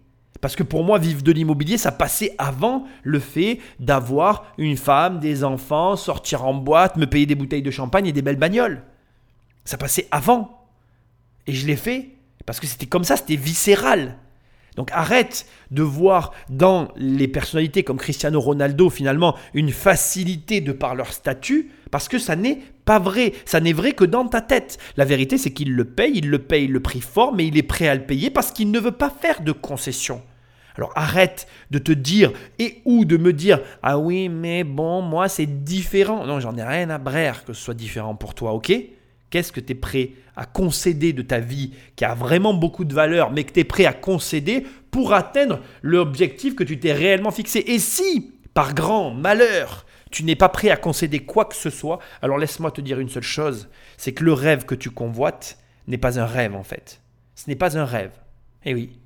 Parce que pour moi, vivre de l'immobilier, ça passait avant le fait d'avoir une femme, des enfants, sortir en boîte, me payer des bouteilles de champagne et des belles bagnoles. Ça passait avant. Et je l'ai fait parce que c'était comme ça, c'était viscéral. Donc arrête de voir dans les personnalités comme Cristiano Ronaldo finalement une facilité de par leur statut, parce que ça n'est pas vrai. Ça n'est vrai que dans ta tête. La vérité c'est qu'il le paye, il le paye le prix fort, mais il est prêt à le payer parce qu'il ne veut pas faire de concessions. Alors arrête de te dire et ou de me dire ah oui mais bon moi c'est différent. Non j'en ai rien à brère que ce soit différent pour toi, ok? Qu'est-ce que tu es prêt à concéder de ta vie qui a vraiment beaucoup de valeur, mais que tu es prêt à concéder pour atteindre l'objectif que tu t'es réellement fixé? Et si, par grand malheur, tu n'es pas prêt à concéder quoi que ce soit, alors laisse-moi te dire une seule chose, c'est que le rêve que tu convoites n'est pas un rêve en fait. Ce n'est pas un rêve. Eh oui.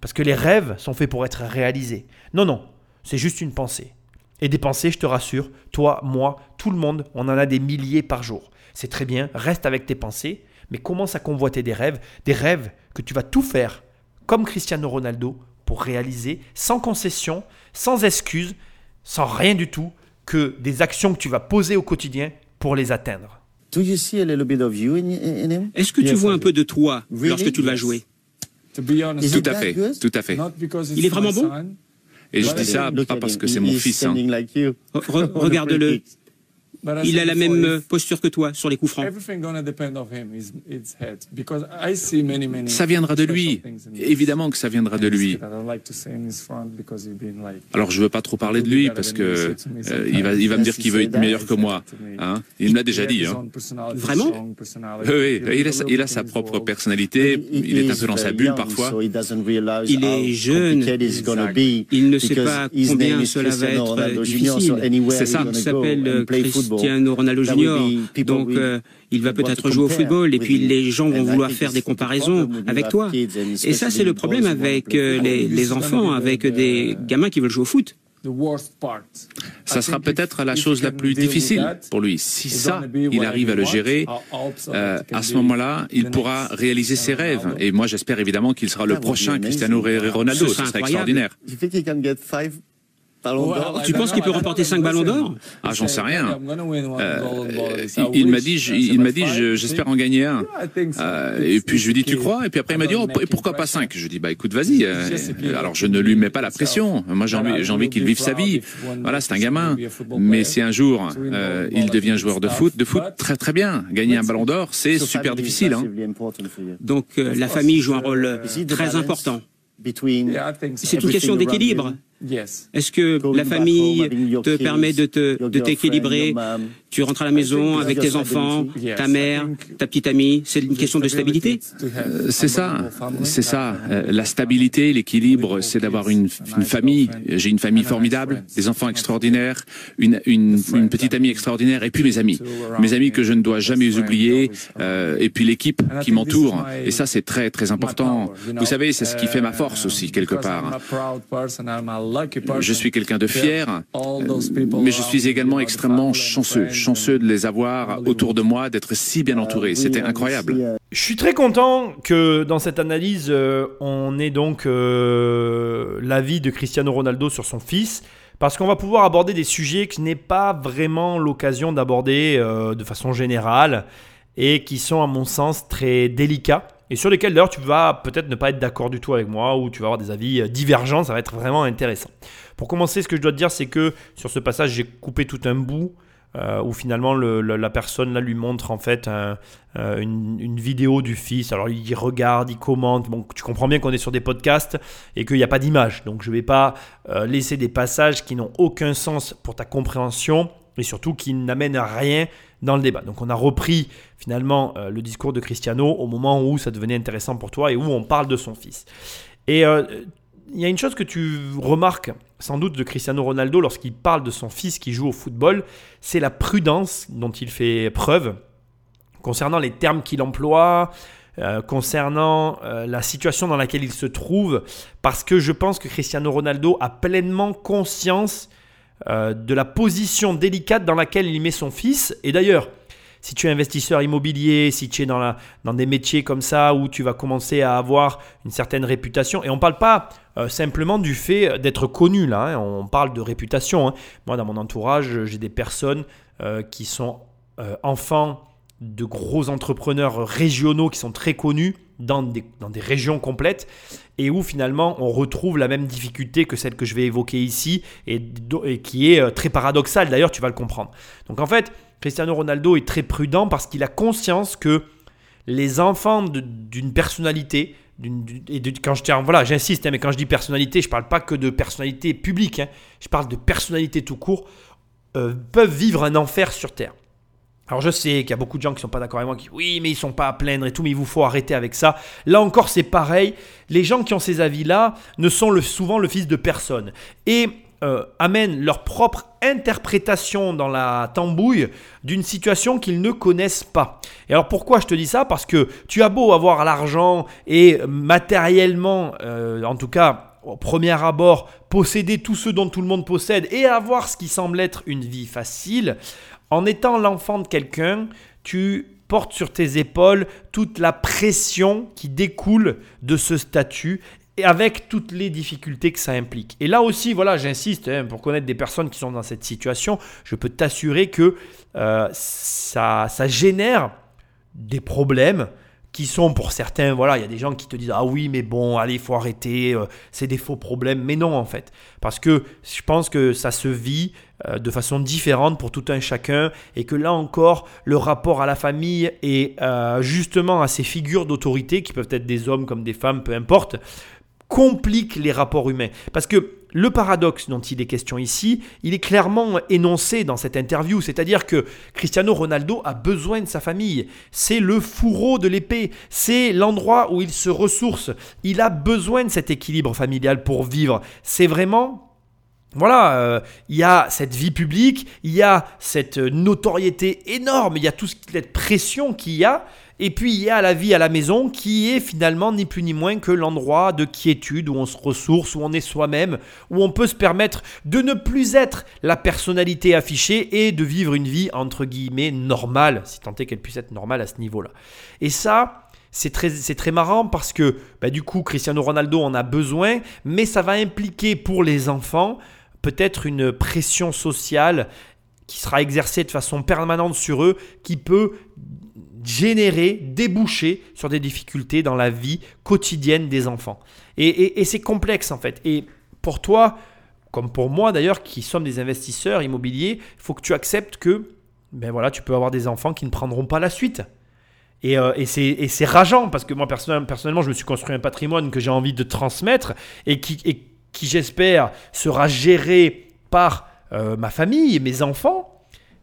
Parce que les rêves sont faits pour être réalisés. Non, non, c'est juste une pensée. Et des pensées, je te rassure, toi, moi, tout le monde, on en a des milliers par jour c'est très bien, reste avec tes pensées, mais commence à convoiter des rêves, des rêves que tu vas tout faire, comme Cristiano Ronaldo, pour réaliser, sans concession, sans excuse, sans rien du tout, que des actions que tu vas poser au quotidien pour les atteindre. Est-ce que tu vois un peu de toi lorsque tu vas jouer? Tout à fait, tout à fait. Il est vraiment bon? Et je dis ça pas parce que c'est mon fils. Hein. <laughs> Regarde-le. Il a la même posture que toi sur les coups francs. Ça viendra de lui. Évidemment que ça viendra de lui. Alors je veux pas trop parler de lui parce que euh, il va, il va me dire qu'il veut être meilleur que moi. Hein il me l'a déjà dit. Hein. Vraiment? Oui, il a, il a sa propre personnalité. Il est un peu dans sa bulle parfois. Il est jeune. Il ne sait pas combien cela va être difficile. C'est ça. Il s'appelle Cristiano Ronaldo Junior. Donc, euh, il va peut-être jouer au football et puis les gens vont vouloir faire des comparaisons avec toi. Et ça, c'est le problème avec euh, les, les enfants, avec des gamins qui veulent jouer au foot. Ça sera peut-être la chose la plus difficile pour lui. Si ça, il arrive à le gérer, euh, à ce moment-là, il pourra réaliser ses rêves. Et moi, j'espère évidemment qu'il sera le prochain Cristiano Ronaldo. Ce serait extraordinaire. Tu penses qu'il peut remporter 5 ballons d'or? Ah, j'en sais rien. Euh, il m'a dit, il m'a dit, j'espère en gagner un. Euh, et puis je lui dis, tu crois? Et puis après il m'a dit, oh, et pourquoi pas 5 Je lui dis, bah écoute, vas-y. Euh, alors je ne lui mets pas la pression. Moi j'ai envie, j'ai envie qu'il vive sa vie. Voilà, c'est un gamin. Mais si un jour il devient joueur de foot, de foot très très bien. Gagner un ballon d'or, c'est super difficile. Hein. Donc la famille joue un rôle très important. C'est une question d'équilibre. Est-ce que la famille te permet de te t'équilibrer Tu rentres à la maison avec tes enfants, ta mère, ta petite amie? C'est une question de stabilité. Euh, c'est ça, c'est ça. Euh, la stabilité, l'équilibre, c'est d'avoir une, famille. J'ai une famille formidable, des enfants extraordinaires, une, une, petite amie extraordinaire, et puis mes amis, mes amis que je ne dois jamais oublier, euh, et puis l'équipe qui m'entoure. Et ça, c'est très très important. Vous savez, c'est ce qui fait ma force aussi quelque part. Je suis quelqu'un de fier, mais je suis également extrêmement chanceux, chanceux de les avoir autour de moi, d'être si bien entouré. C'était incroyable. Je suis très content que dans cette analyse, euh, on ait donc euh, l'avis de Cristiano Ronaldo sur son fils. Parce qu'on va pouvoir aborder des sujets que ce n'est pas vraiment l'occasion d'aborder euh, de façon générale et qui sont à mon sens très délicats et sur lesquels d'ailleurs tu vas peut-être ne pas être d'accord du tout avec moi ou tu vas avoir des avis euh, divergents, ça va être vraiment intéressant. Pour commencer, ce que je dois te dire, c'est que sur ce passage, j'ai coupé tout un bout euh, où finalement la personne là lui montre en fait euh, une, vidéo du fils. Alors il regarde, il commente. Bon, tu comprends bien qu'on est sur des podcasts et qu'il n'y a pas d'image. Donc je ne vais pas laisser des passages qui n'ont aucun sens pour ta compréhension et surtout qui n'amènent à rien dans le débat. Donc on a repris finalement euh, le discours de Cristiano au moment où ça devenait intéressant pour toi et où on parle de son fils. Et euh, il y a une chose que tu remarques sans doute de Cristiano Ronaldo lorsqu'il parle de son fils qui joue au football, c'est la prudence dont il fait preuve concernant les termes qu'il emploie, euh, concernant la situation dans laquelle il se trouve, parce que je pense que Cristiano Ronaldo a pleinement conscience euh, de la position délicate dans laquelle il met son fils. Et d'ailleurs, si tu es investisseur immobilier, si tu es dans, dans des métiers comme ça où tu vas commencer à avoir une certaine réputation, et on ne parle pas euh, simplement du fait d'être connu là, hein, on parle de réputation. Hein. Moi, dans mon entourage, j'ai des personnes euh, qui sont enfants de gros entrepreneurs régionaux qui sont très connus dans des, dans des régions complètes et où finalement on retrouve la même difficulté que celle que je vais évoquer ici et, qui est euh, très paradoxale d'ailleurs, tu vas le comprendre. Donc en fait, Cristiano Ronaldo est très prudent parce qu'il a conscience que les enfants d'une personnalité, et quand je tiens, voilà, j'insiste, hein, mais quand je dis personnalité, je ne parle pas que de personnalité publique, hein, je parle de personnalité tout court, euh, peuvent vivre un enfer sur Terre. Alors je sais qu'il y a beaucoup de gens qui sont pas d'accord avec moi, qui oui mais ils sont pas à plaindre et tout, mais il vous faut arrêter avec ça. Là encore c'est pareil, les gens qui ont ces avis-là ne sont souvent le fils de personne et euh, amènent leur propre interprétation dans la tambouille d'une situation qu'ils ne connaissent pas. Et alors pourquoi je te dis ça? Parce que tu as beau avoir l'argent et matériellement, euh, en tout cas au premier abord, posséder tout ce dont tout le monde possède et avoir ce qui semble être une vie facile, en étant l'enfant de quelqu'un, tu portes sur tes épaules toute la pression qui découle de ce statut et avec toutes les difficultés que ça implique. Et là aussi, voilà, j'insiste, hein, pour connaître des personnes qui sont dans cette situation, je peux t'assurer que euh, ça, ça génère des problèmes qui sont pour certains, voilà, il y a des gens qui te disent ah oui mais bon, allez, faut arrêter, euh, c'est des faux problèmes. Mais non en fait, parce que je pense que ça se vit euh, de façon différente pour tout un chacun et que là encore, le rapport à la famille et euh, justement à ces figures d'autorité qui peuvent être des hommes comme des femmes, peu importe, complique les rapports humains. Parce que le paradoxe dont il est question ici, il est clairement énoncé dans cette interview, c'est-à-dire que Cristiano Ronaldo a besoin de sa famille. C'est le fourreau de l'épée, c'est l'endroit où il se ressource. Il a besoin de cet équilibre familial pour vivre. C'est vraiment voilà, euh, il y a cette vie publique, il y a cette notoriété énorme, il y a toute cette pression qu'il y a, et puis il y a la vie à la maison qui est finalement ni plus ni moins que l'endroit de quiétude où on se ressource, où on est soi-même, où on peut se permettre de ne plus être la personnalité affichée et de vivre une vie entre guillemets normale, si tant est qu'elle puisse être normale à ce niveau-là. Et ça, c'est très, très marrant parce que bah, du coup Cristiano Ronaldo en a besoin, mais ça va impliquer pour les enfants peut-être une pression sociale qui sera exercée de façon permanente sur eux, qui peut générer, déboucher sur des difficultés dans la vie quotidienne des enfants. Et, c'est complexe en fait. Et pour toi, comme pour moi d'ailleurs, qui sommes des investisseurs immobiliers, il faut que tu acceptes que ben voilà, tu peux avoir des enfants qui ne prendront pas la suite. Et, euh, c'est rageant parce que moi personnellement, je me suis construit un patrimoine que j'ai envie de transmettre et qui, qui j'espère sera géré par euh, ma famille et mes enfants.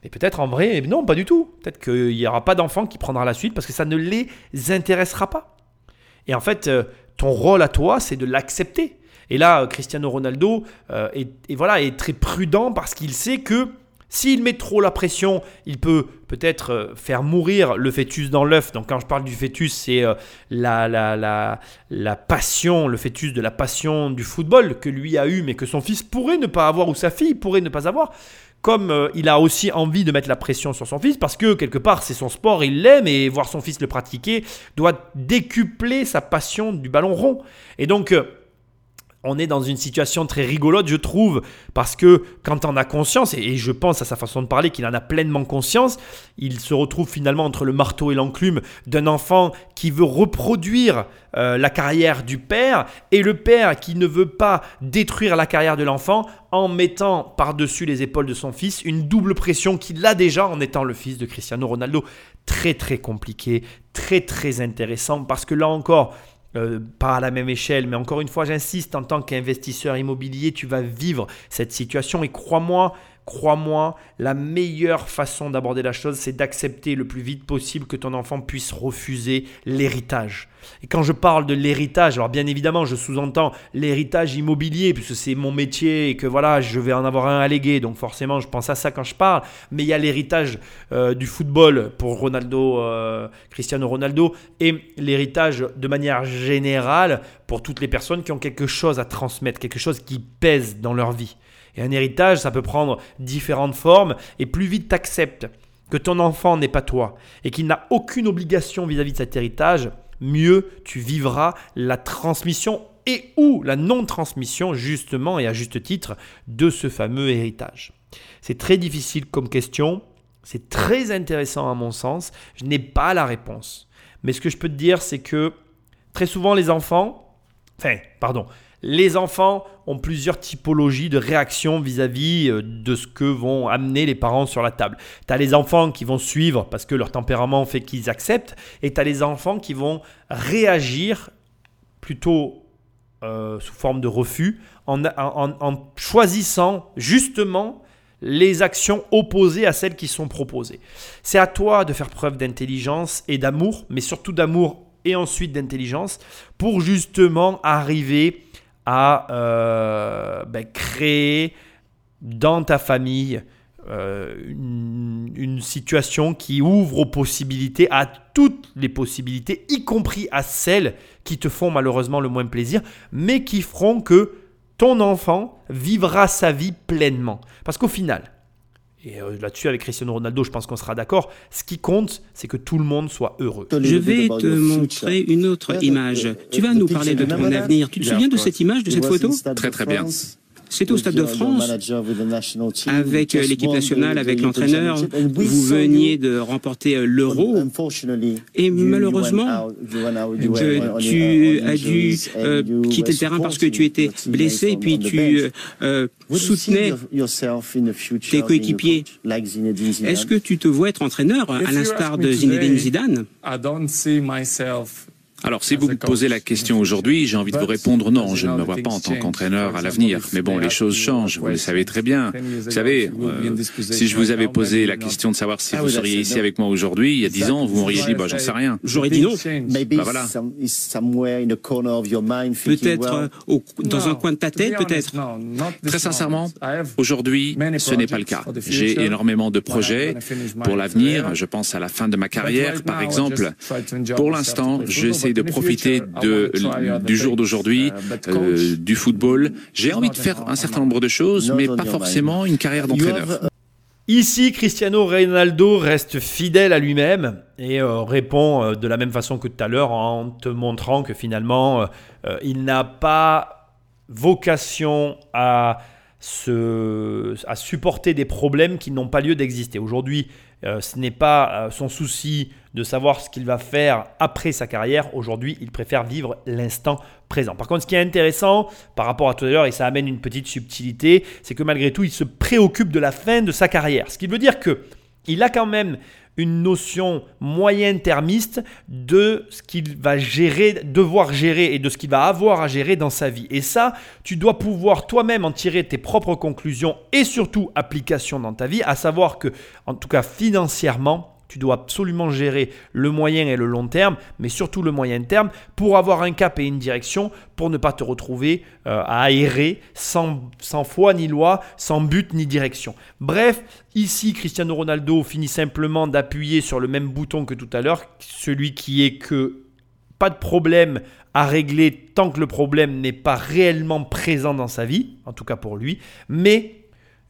Et peut-être en vrai, non, pas du tout. Peut-être qu'il n'y aura pas d'enfant qui prendra la suite parce que ça ne les intéressera pas. Et en fait, euh, ton rôle à toi, c'est de l'accepter. Et là, euh, Cristiano Ronaldo euh, est, voilà, est très prudent parce qu'il sait que s'il met trop la pression, il peut peut-être faire mourir le fœtus dans l'œuf. Donc quand je parle du fœtus, c'est la, la, la, la, passion, le fœtus de la passion du football que lui a eu, mais que son fils pourrait ne pas avoir ou sa fille pourrait ne pas avoir comme euh, il a aussi envie de mettre la pression sur son fils, parce que quelque part c'est son sport, il l'aime, et voir son fils le pratiquer doit décupler sa passion du ballon rond. Et donc, euh, on est dans une situation très rigolote, je trouve, parce que quand on a conscience, et je pense à sa façon de parler qu'il en a pleinement conscience, il se retrouve finalement entre le marteau et l'enclume d'un enfant qui veut reproduire euh, la carrière du père et le père qui ne veut pas détruire la carrière de l'enfant en mettant par-dessus les épaules de son fils une double pression qu'il a déjà en étant le fils de Cristiano Ronaldo. Très très compliqué, très très intéressant parce que là encore, euh, pas à la même échelle, mais encore une fois, j'insiste, en tant qu'investisseur immobilier, tu vas vivre cette situation. Et crois-moi, Crois-moi, la meilleure façon d'aborder la chose, c'est d'accepter le plus vite possible que ton enfant puisse refuser l'héritage. Et quand je parle de l'héritage, alors bien évidemment, je sous-entends l'héritage immobilier, puisque c'est mon métier et que voilà, je vais en avoir un à léguer, donc forcément, je pense à ça quand je parle. Mais il y a l'héritage euh, du football pour Ronaldo, euh, Cristiano Ronaldo, et l'héritage de manière générale pour toutes les personnes qui ont quelque chose à transmettre, quelque chose qui pèse dans leur vie. Et un héritage, ça peut prendre différentes formes, et plus vite tu acceptes que ton enfant n'est pas toi, et qu'il n'a aucune obligation vis-à-vis de cet héritage, mieux tu vivras la transmission et ou la non-transmission, justement et à juste titre, de ce fameux héritage. C'est très difficile comme question, c'est très intéressant à mon sens, je n'ai pas la réponse. Mais ce que je peux te dire, c'est que très souvent les enfants, enfin, pardon, les enfants ont plusieurs typologies de réactions vis-à-vis euh, de ce que vont amener les parents sur la table. Tu as les enfants qui vont suivre parce que leur tempérament fait qu'ils acceptent, et tu as les enfants qui vont réagir plutôt euh, sous forme de refus en, en choisissant justement les actions opposées à celles qui sont proposées. C'est à toi de faire preuve d'intelligence et d'amour, mais surtout d'amour et ensuite d'intelligence pour justement arriver à euh, ben, créer dans ta famille euh, une, situation qui ouvre aux possibilités, à toutes les possibilités, y compris à celles qui te font malheureusement le moins plaisir, mais qui feront que ton enfant vivra sa vie pleinement. Parce qu'au final, et euh, là-dessus, avec Cristiano Ronaldo, je pense qu'on sera d'accord. Ce qui compte, c'est que tout le monde soit heureux. Je vais te montrer une autre image. Tu vas nous parler de ton avenir. Tu te souviens de cette image, de cette photo Très très bien. C'est au Stade de France, avec l'équipe nationale, avec l'entraîneur. Vous veniez de remporter l'Euro. Et malheureusement, tu as dû quitter le terrain parce que tu étais blessé et puis tu soutenais tes coéquipiers. Est-ce que tu te vois être entraîneur à l'instar de Zinedine Zidane? Alors, si vous me posez la question aujourd'hui, j'ai envie de vous répondre non, je ne me vois pas en tant qu'entraîneur à l'avenir. Mais bon, les choses changent, vous le savez très bien. Vous savez, euh, si je vous avais posé la question de savoir si vous seriez ici avec moi aujourd'hui, il y a dix ans, vous m'auriez dit, bah, j'en sais rien. J'aurais dit non. Bah, voilà. Peut-être euh, dans un coin de ta tête, peut-être. Très sincèrement, aujourd'hui, ce n'est pas le cas. J'ai énormément de projets pour l'avenir. Je pense à la fin de ma carrière, par exemple. Pour l'instant, j'essaie de profiter de, du jour d'aujourd'hui, euh, du football. J'ai envie de faire un certain nombre de choses, mais pas forcément une carrière d'entraîneur. Ici, Cristiano Ronaldo reste fidèle à lui-même et euh, répond euh, de la même façon que tout à l'heure en te montrant que finalement, il n'a pas vocation à, se, à supporter des problèmes qui n'ont pas lieu d'exister. Aujourd'hui, euh, ce n'est pas euh, son souci de savoir ce qu'il va faire après sa carrière. Aujourd'hui, il préfère vivre l'instant présent. Par contre, ce qui est intéressant par rapport à tout à l'heure, et ça amène une petite subtilité, c'est que malgré tout, il se préoccupe de la fin de sa carrière. Ce qui veut dire que il a quand même une notion moyen-termiste de ce qu'il va gérer, devoir gérer et de ce qu'il va avoir à gérer dans sa vie. Et ça, tu dois pouvoir toi-même en tirer tes propres conclusions et surtout application dans ta vie, à savoir que, en tout cas financièrement, tu dois absolument gérer le moyen et le long terme, mais surtout le moyen terme, pour avoir un cap et une direction, pour ne pas te retrouver euh, à aérer sans, sans foi ni loi, sans but ni direction. Bref, ici, Cristiano Ronaldo finit simplement d'appuyer sur le même bouton que tout à l'heure, celui qui est que pas de problème à régler tant que le problème n'est pas réellement présent dans sa vie, en tout cas pour lui, mais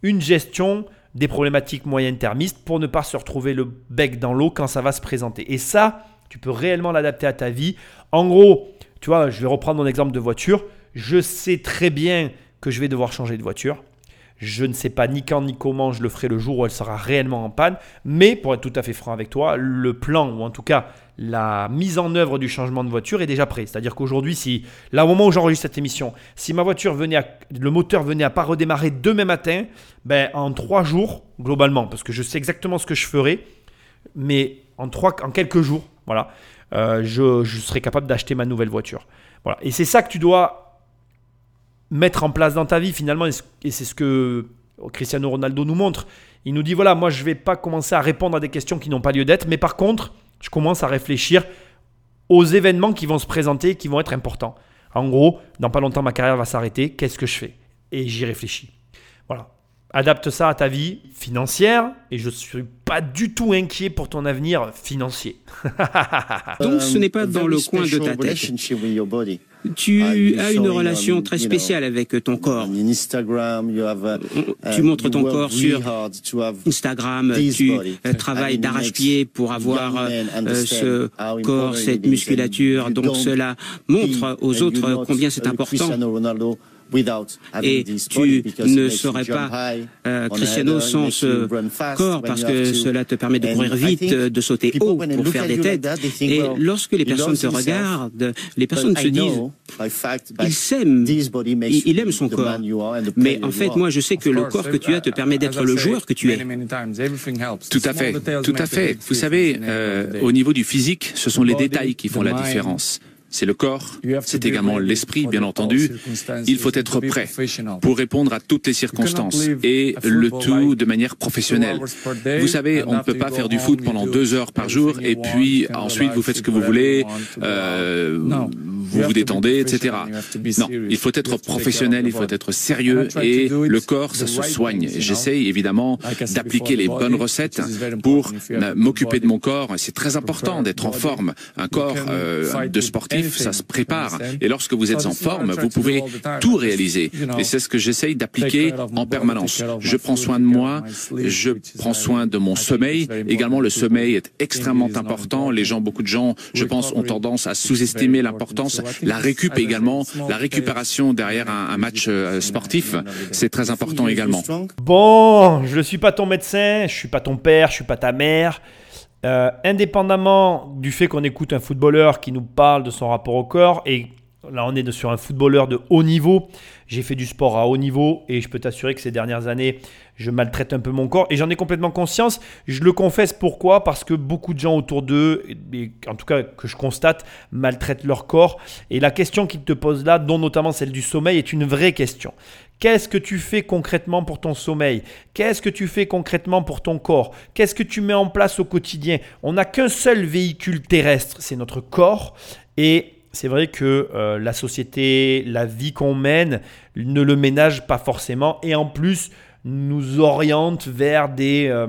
une gestion des problématiques moyen-termistes pour ne pas se retrouver le bec dans l'eau quand ça va se présenter. Et ça, tu peux réellement l'adapter à ta vie. En gros, tu vois, je vais reprendre mon exemple de voiture. Je sais très bien que je vais devoir changer de voiture. Je ne sais pas ni quand ni comment je le ferai le jour où elle sera réellement en panne. Mais pour être tout à fait franc avec toi, le plan, ou en tout cas la mise en œuvre du changement de voiture est déjà prêt. C'est-à-dire qu'aujourd'hui, si, là au moment où j'enregistre cette émission, si ma voiture venait le moteur venait à pas redémarrer demain matin, ben en trois jours, globalement, parce que je sais exactement ce que je ferai, mais en, trois, en quelques jours, voilà, euh, je, je serai capable d'acheter ma nouvelle voiture. Voilà. Et c'est ça que tu dois mettre en place dans ta vie finalement, et c'est ce que Cristiano Ronaldo nous montre. Il nous dit voilà, moi je vais pas commencer à répondre à des questions qui n'ont pas lieu d'être, mais par contre, je commence à réfléchir aux événements qui vont se présenter, qui vont être importants. En gros, dans pas longtemps, ma carrière va s'arrêter. Qu'est-ce que je fais? Et j'y réfléchis. Voilà. Adapte ça à ta vie financière et je suis pas du tout inquiet pour ton avenir financier. <laughs> Donc ce n'est pas dans le coin de ta tête. Tu as une relation très spéciale avec ton corps. Tu montres ton corps sur Instagram, tu euh, travailles d'arrache-pied pour avoir euh, ce corps, cette musculature. Donc cela montre aux autres combien c'est important et tu ne serais pas euh, Cristiano sans ce corps parce que cela te permet de courir vite, de sauter haut pour faire des têtes. Et lorsque les personnes te regardent, les personnes se disent, il s'aime, il, aime son corps. Mais en fait, moi, je sais que le corps que tu as te permet d'être le joueur que tu es. Tout à fait, tout à fait. Vous savez, euh, au niveau du physique, ce sont les détails qui font la différence c'est le corps, c'est également l'esprit, bien entendu. Il faut être prêt pour répondre à toutes les circonstances et le tout de manière professionnelle. Vous savez, on ne peut pas faire du foot pendant deux heures par jour et puis ensuite vous faites ce que vous voulez, euh, vous vous détendez, etc. Non, il faut être professionnel, il faut être sérieux et le corps, ça se soigne. J'essaye évidemment d'appliquer les bonnes recettes pour m'occuper de mon corps. C'est très important d'être en forme. Un corps euh, de sportif ça se prépare. Et lorsque vous êtes en forme, vous pouvez tout réaliser. Et c'est ce que j'essaye d'appliquer en permanence. Je prends soin de moi, je prends soin de mon sommeil. Également, le sommeil est extrêmement important. Les gens, beaucoup de gens, je pense, ont tendance à sous-estimer l'importance. La récup également, la récupération derrière un, match euh, sportif, c'est très important également. Bon, je ne suis pas ton médecin, je suis pas ton père, je suis pas ta mère. Euh, indépendamment du fait qu'on écoute un footballeur qui nous parle de son rapport au corps, et là on est sur un footballeur de haut niveau, j'ai fait du sport à haut niveau et je peux t'assurer que ces dernières années, je maltraite un peu mon corps et j'en ai complètement conscience. Je le confesse pourquoi? Parce que beaucoup de gens autour d'eux, en tout cas que je constate, maltraitent leur corps. Et la question qu'ils te posent là, dont notamment celle du sommeil, est une vraie question. Qu'est-ce que tu fais concrètement pour ton sommeil? Qu'est-ce que tu fais concrètement pour ton corps? Qu'est-ce que tu mets en place au quotidien? On n'a qu'un seul véhicule terrestre, c'est notre corps. Et c'est vrai que euh, la société, la vie qu'on mène ne le ménage pas forcément et en plus nous oriente vers des... Euh,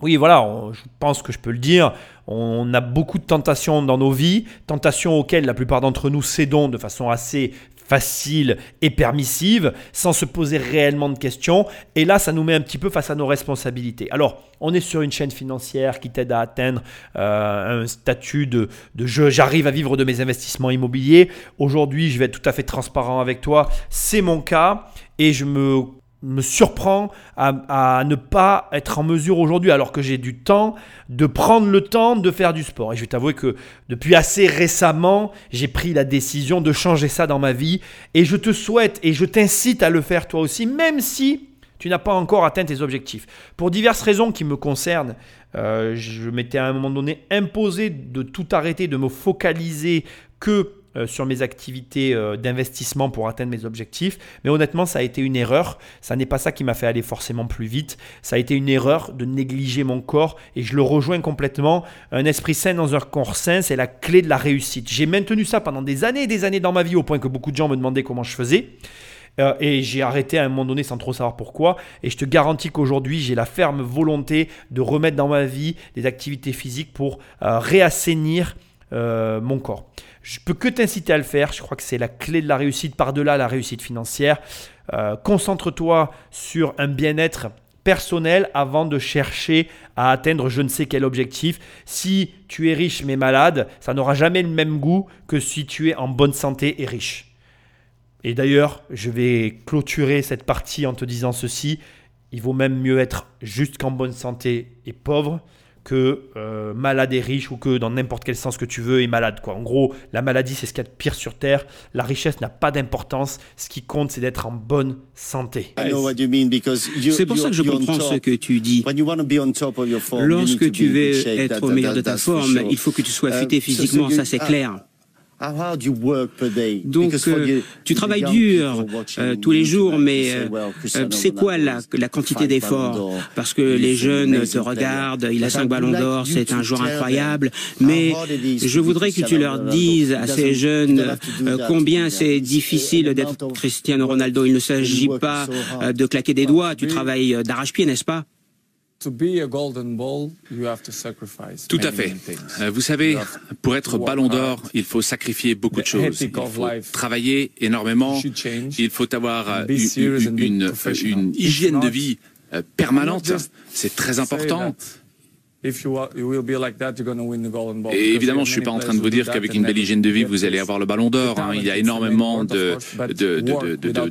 oui, voilà, je pense que je peux le dire, on a beaucoup de tentations dans nos vies, tentations auxquelles la plupart d'entre nous cédons de façon assez facile et permissive, sans se poser réellement de questions. Et là, ça nous met un petit peu face à nos responsabilités. Alors, on est sur une chaîne financière qui t'aide à atteindre euh, un statut de, de j'arrive à vivre de mes investissements immobiliers. Aujourd'hui, je vais être tout à fait transparent avec toi. C'est mon cas et je me me surprend à, ne pas être en mesure aujourd'hui, alors que j'ai du temps, de prendre le temps de faire du sport. Et je vais t'avouer que depuis assez récemment, j'ai pris la décision de changer ça dans ma vie. Et je te souhaite et je t'incite à le faire toi aussi, même si tu n'as pas encore atteint tes objectifs. Pour diverses raisons qui me concernent, euh, je m'étais à un moment donné imposé de tout arrêter, de me focaliser que euh, sur mes activités euh, d'investissement pour atteindre mes objectifs. Mais honnêtement, ça a été une erreur. Ça n'est pas ça qui m'a fait aller forcément plus vite. Ça a été une erreur de négliger mon corps et je le rejoins complètement. Un esprit sain dans un corps sain, c'est la clé de la réussite. J'ai maintenu ça pendant des années et des années dans ma vie au point que beaucoup de gens me demandaient comment je faisais. Euh, et j'ai arrêté à un moment donné sans trop savoir pourquoi. Et je te garantis qu'aujourd'hui, j'ai la ferme volonté de remettre dans ma vie des activités physiques pour réassainir mon corps. Je peux que t'inciter à le faire. Je crois que c'est la clé de la réussite par-delà la réussite financière. Euh, concentre-toi sur un bien-être personnel avant de chercher à atteindre je ne sais quel objectif. Si tu es riche mais malade, ça n'aura jamais le même goût que si tu es en bonne santé et riche. Et d'ailleurs, je vais clôturer cette partie en te disant ceci. Il vaut même mieux être juste qu'en bonne santé et pauvre que euh, malade et riche ou que dans n'importe quel sens que tu veux est malade. Quoi. En gros, la maladie, c'est ce qu'il y a de pire sur Terre. La richesse n'a pas d'importance. Ce qui compte, c'est d'être en bonne santé. C'est pour ça que je comprends ce que tu dis. Lorsque tu veux être au meilleur de ta forme, il faut que tu sois fité physiquement, ça c'est clair. Donc, euh, tu travailles dur euh, tous les jours, mais euh, c'est quoi la, la quantité d'efforts Parce que les jeunes te regardent, il a cinq ballons d'or, c'est un joueur incroyable, mais je voudrais que tu leur dises à ces jeunes combien c'est difficile d'être Cristiano Ronaldo. Il ne s'agit pas de claquer des doigts, tu travailles d'arrache-pied, n'est-ce pas? Tout à fait. Euh, vous savez, pour être ballon d'or, il faut sacrifier beaucoup de choses. Il faut travailler énormément. Il faut avoir euh, une, une, une hygiène de vie euh, permanente. C'est très important. Et évidemment, je ne suis pas en train de vous dire qu'avec une belle hygiène de vie, vous allez avoir le ballon d'or. Hein. Il y a énormément de, de, de, de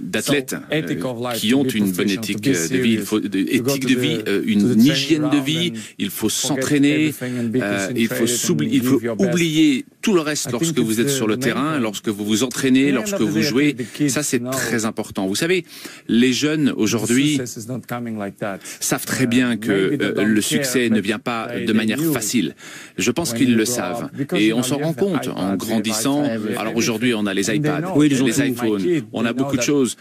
d'athlètes euh, qui ont une bonne éthique de vie, il faut éthique de vie, euh, une hygiène de vie, il faut s'entraîner, euh, il faut il faut oublier tout le reste lorsque vous êtes sur le terrain, lorsque vous vous entraînez, lorsque vous jouez. Ça c'est très important. Vous savez, les jeunes aujourd'hui savent très bien que le succès ne vient pas de manière facile. Je pense qu'ils le savent. et on s'en rend compte. en grandissant. Alors aujourd'hui, on a les iPads, les iPhones, on a beaucoup de choses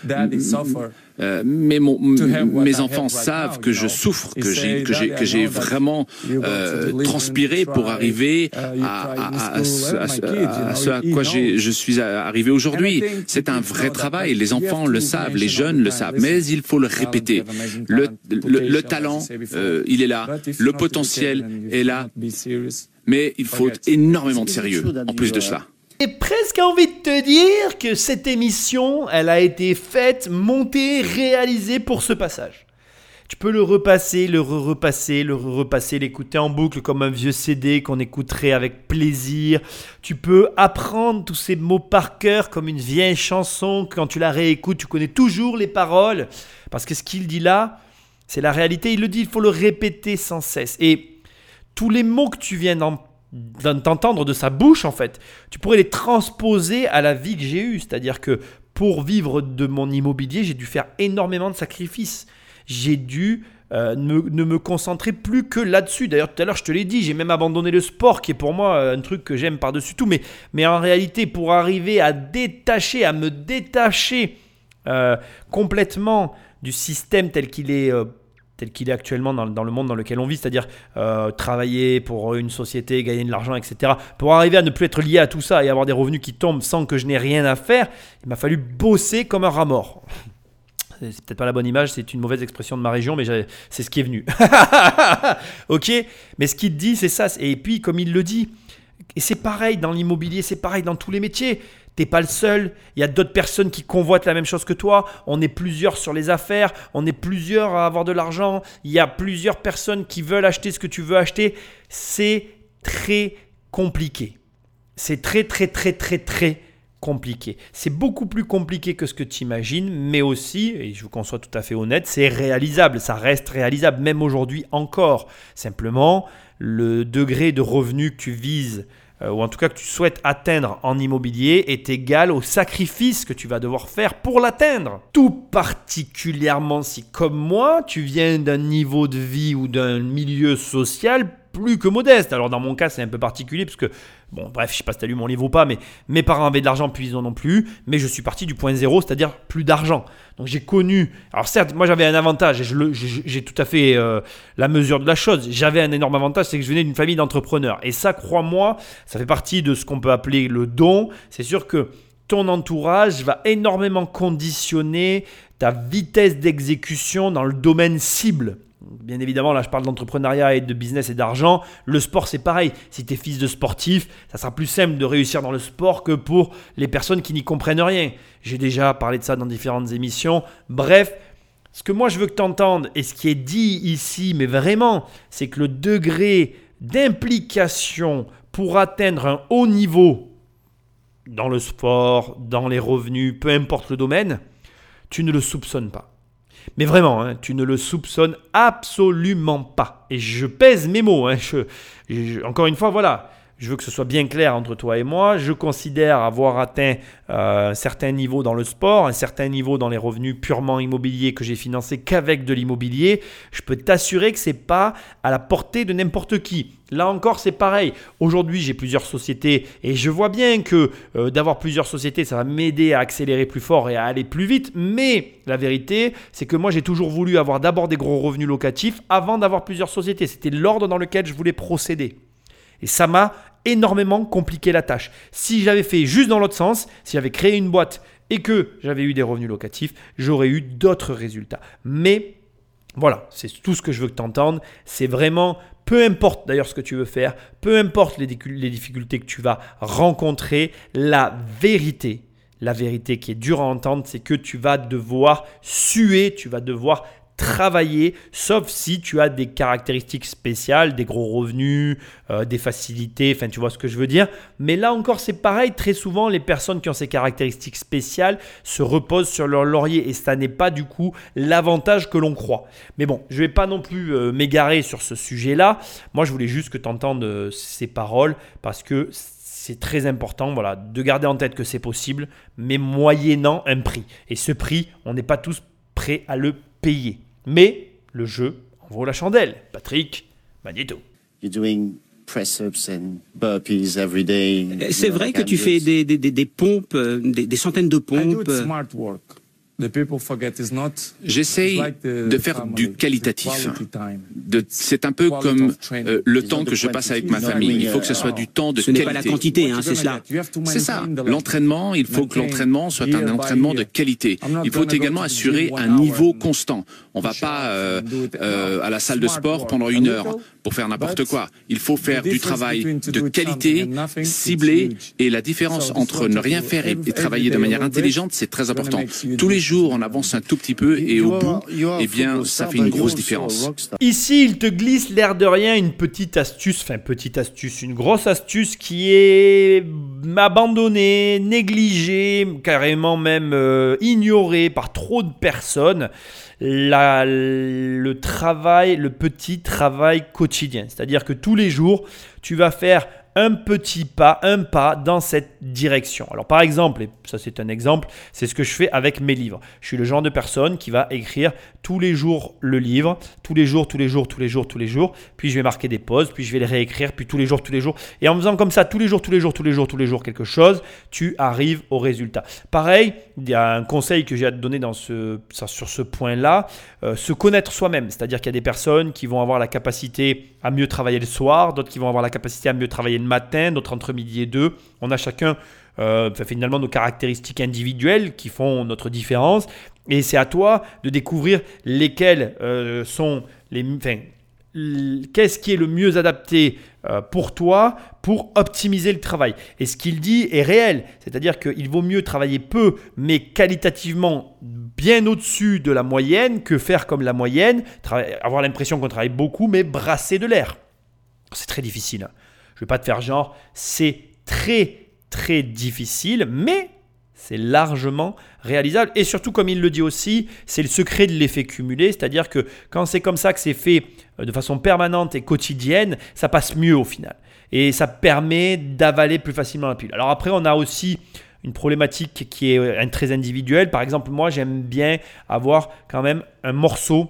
euh, mais mon, mes enfants savent que je souffre, que j'ai que j'ai que j'ai vraiment euh, transpiré pour arriver à, à, ce à quoi je suis arrivé aujourd'hui. C'est un vrai travail. Les enfants le savent, les jeunes le savent, mais il faut le répéter. Le, le, talent, euh, il est là, le potentiel est là, mais il faut énormément de sérieux en plus de cela. J'ai presque envie de te dire que cette émission, elle a été faite, montée, réalisée pour ce passage. Tu peux le repasser, le repasser, le repasser, l'écouter en boucle comme un vieux CD qu'on écouterait avec plaisir. Tu peux apprendre tous ces mots par cœur comme une vieille chanson. Quand tu la réécoutes, tu connais toujours les paroles. Parce que ce qu'il dit là, c'est la réalité. Il le dit, il faut le répéter sans cesse. Et tous les mots que tu viens d'entendre de sa bouche, en fait, tu pourrais les transposer à la vie que j'ai eue. C'est-à-dire que pour vivre de mon immobilier, j'ai dû faire énormément de sacrifices j'ai dû euh, ne, me concentrer plus que là-dessus. D'ailleurs, tout à l'heure, je te l'ai dit, j'ai même abandonné le sport, qui est pour moi euh, un truc que j'aime par-dessus tout. Mais, mais en réalité, pour arriver à détacher, à me détacher euh, complètement du système tel qu'il est tel qu'il est actuellement dans, dans, le monde dans lequel on vit, c'est-à-dire travailler pour une société, gagner de l'argent, etc. Pour arriver à ne plus être lié à tout ça et avoir des revenus qui tombent sans que je n'ai rien à faire, il m'a fallu bosser comme un rat mort c'est peut-être pas la bonne image, c'est une mauvaise expression de ma région, mais c'est ce qui est venu. <laughs> ok Mais ce qu'il dit, c'est ça. Et puis, comme il le dit, et c'est pareil dans l'immobilier, c'est pareil dans tous les métiers. T'es pas le seul. Il y a d'autres personnes qui convoitent la même chose que toi. On est plusieurs sur les affaires. On est plusieurs à avoir de l'argent. Il y a plusieurs personnes qui veulent acheter ce que tu veux acheter. C'est très compliqué. C'est très, très, très, très, très compliqué. C'est beaucoup plus compliqué que ce que tu imagines, mais aussi, et je veux qu'on soit tout à fait honnête, c'est réalisable, ça reste réalisable, même aujourd'hui encore. Simplement, le degré de revenu que tu vises, euh, ou en tout cas que tu souhaites atteindre en immobilier, est égal au sacrifice que tu vas devoir faire pour l'atteindre. Tout particulièrement si, comme moi, tu viens d'un niveau de vie ou d'un milieu social plus que modeste. Alors dans mon cas, c'est un peu particulier parce que, bon, bref, je sais pas si tu as lu mon livre ou pas, mais mes parents avaient de l'argent, puis ils en ont plus. Mais je suis parti du point zéro, c'est-à-dire plus d'argent. Donc j'ai connu. Alors certes, moi j'avais un avantage et j'ai tout à fait euh, la mesure de la chose. J'avais un énorme avantage, c'est que je venais d'une famille d'entrepreneurs. Et ça, crois-moi, ça fait partie de ce qu'on peut appeler le don. C'est sûr que ton entourage va énormément conditionner ta vitesse d'exécution dans le domaine cible. Bien évidemment, là je parle d'entrepreneuriat et de business et d'argent. Le sport c'est pareil. Si tu es fils de sportif, ça sera plus simple de réussir dans le sport que pour les personnes qui n'y comprennent rien. J'ai déjà parlé de ça dans différentes émissions. Bref, ce que moi je veux que tu entendes et ce qui est dit ici, mais vraiment, c'est que le degré d'implication pour atteindre un haut niveau dans le sport, dans les revenus, peu importe le domaine, tu ne le soupçonnes pas. Mais vraiment, hein, tu ne le soupçonnes absolument pas. Et je pèse mes mots. Hein, encore une fois, voilà. Je veux que ce soit bien clair entre toi et moi. Je considère avoir atteint euh, un certain niveau dans le sport, un certain niveau dans les revenus purement immobiliers que j'ai financés qu'avec de l'immobilier. Je peux t'assurer que c'est pas à la portée de n'importe qui. Là encore, c'est pareil. Aujourd'hui, j'ai plusieurs sociétés et je vois bien que euh, d'avoir plusieurs sociétés, ça va m'aider à accélérer plus fort et à aller plus vite. Mais la vérité, c'est que moi, j'ai toujours voulu avoir d'abord des gros revenus locatifs avant d'avoir plusieurs sociétés. C'était l'ordre dans lequel je voulais procéder. Et ça m'a énormément compliqué la tâche. Si j'avais fait juste dans l'autre sens, si j'avais créé une boîte et que j'avais eu des revenus locatifs, j'aurais eu d'autres résultats. Mais voilà, c'est tout ce que je veux que tu entendes. C'est vraiment, peu importe d'ailleurs ce que tu veux faire, peu importe les, les difficultés que tu vas rencontrer, la vérité, la vérité qui est dure à entendre, c'est que tu vas devoir suer, tu vas devoir travailler, sauf si tu as des caractéristiques spéciales, des gros revenus, euh, des facilités, enfin tu vois ce que je veux dire. Mais là encore c'est pareil, très souvent les personnes qui ont ces caractéristiques spéciales se reposent sur leur laurier et ça n'est pas du coup l'avantage que l'on croit. Mais bon, je vais pas non plus euh, m'égarer sur ce sujet-là. Moi je voulais juste que tu entendes euh, ces paroles parce que c'est très important voilà, de garder en tête que c'est possible, mais moyennant un prix. Et ce prix, on n'est pas tous prêts à le payer. Mais le jeu en vaut la chandelle. Patrick Magneto. C'est vrai que tu fais des, des, des, pompes, euh, des, des, centaines de pompes. J'essaye de faire du qualitatif. C'est un peu comme euh, le temps que je passe avec ma famille. Il faut que ce soit du temps de ce qualité. pas la quantité, hein, c'est cela. C'est ça. L'entraînement, il faut que l'entraînement soit un entraînement de qualité. Il faut également assurer un niveau constant. On va pas euh, euh, à la salle de sport pendant une heure pour faire n'importe quoi. Il faut faire du travail de qualité, ciblé, et la différence entre ne rien faire et, travailler de manière intelligente, c'est très important. Tous les jours, on avance un tout petit peu et au bout, eh bien, ça fait une grosse différence. Ici, il te glisse l'air de rien une petite astuce, enfin petite astuce, une grosse astuce qui est abandonnée, négligée, carrément même euh, ignorée par trop de personnes. La, le travail, le petit travail quotidien. C'est-à-dire que tous les jours, tu vas faire un petit pas, un pas dans cette direction. Alors par exemple, et ça c'est un exemple, c'est ce que je fais avec mes livres. Je suis le genre de personne qui va écrire tous les jours le livre, tous les jours, tous les jours, tous les jours, tous les jours, puis je vais marquer des pauses, puis je vais les réécrire, puis tous les jours, tous les jours. Et en faisant comme ça tous les jours, tous les jours, tous les jours, tous les jours quelque chose, tu arrives au résultat. Pareil, il y a un conseil que j'ai à te donner dans ce, sur ce point-là, euh, se connaître soi-même. C'est-à-dire qu'il y a des personnes qui vont avoir la capacité à mieux travailler le soir, d'autres qui vont avoir la capacité à mieux travailler le matin, d'autres entre midi et deux. On a chacun euh, finalement nos caractéristiques individuelles qui font notre différence. Et c'est à toi de découvrir lesquelles euh, sont les, qu'est-ce qui est le mieux adapté euh, pour toi pour optimiser le travail. Et ce qu'il dit est réel, c'est-à-dire qu'il vaut mieux travailler peu, mais qualitativement bien au-dessus de la moyenne, que faire comme la moyenne, avoir l'impression qu'on travaille beaucoup, mais brasser de l'air. C'est très difficile. Je ne vais pas te faire genre, c'est très très difficile, mais c'est largement réalisable. Et surtout, comme il le dit aussi, c'est le secret de l'effet cumulé, c'est-à-dire que quand c'est comme ça que c'est fait euh, de façon permanente et quotidienne, ça passe mieux au final. Et ça permet d'avaler plus facilement la pilule. Alors après, on a aussi une problématique qui est euh, très individuelle. Par exemple, moi, j'aime bien avoir quand même un morceau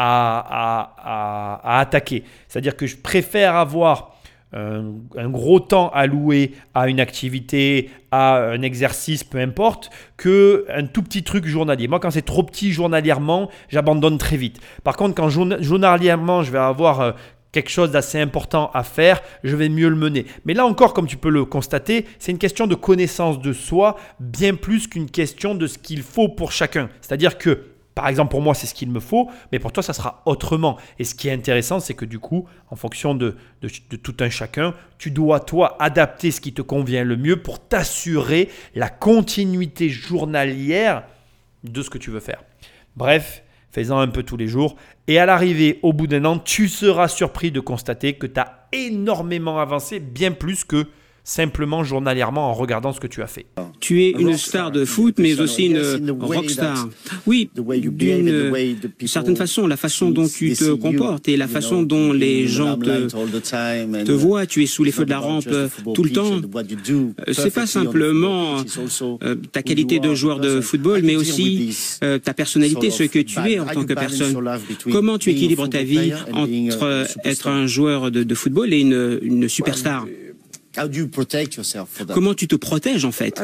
à attaquer. C'est-à-dire que je préfère avoir un, gros temps alloué à une activité, à un exercice, peu importe, que un tout petit truc journalier. Moi, quand c'est trop petit journalièrement, j'abandonne très vite. Par contre, quand journalièrement, je vais avoir euh, quelque chose d'assez important à faire, je vais mieux le mener. Mais là encore, comme tu peux le constater, c'est une question de connaissance de soi, bien plus qu'une question de ce qu'il faut pour chacun. C'est-à-dire que par exemple, pour moi, c'est ce qu'il me faut, mais pour toi, ça sera autrement. Et ce qui est intéressant, c'est que du coup, en fonction de, tout un chacun, tu dois, toi, adapter ce qui te convient le mieux pour t'assurer la continuité journalière de ce que tu veux faire. Bref, fais-en un peu tous les jours. Et à l'arrivée, au bout d'un an, tu seras surpris de constater que tu as énormément avancé, bien plus que simplement journalièrement en regardant ce que tu as fait. Tu es une star de foot, mais aussi une rockstar. Oui, d'une certaine façon, la façon dont tu te comportes et la façon dont les gens te, voient. Tu es sous les feux de la rampe tout le temps. Euh, c'est pas simplement euh, ta qualité de joueur de football, mais aussi euh, ta personnalité, ce que tu es en tant que personne. Comment tu équilibres ta vie entre être un joueur de, de football et une, une superstar? Comment tu te protèges en fait?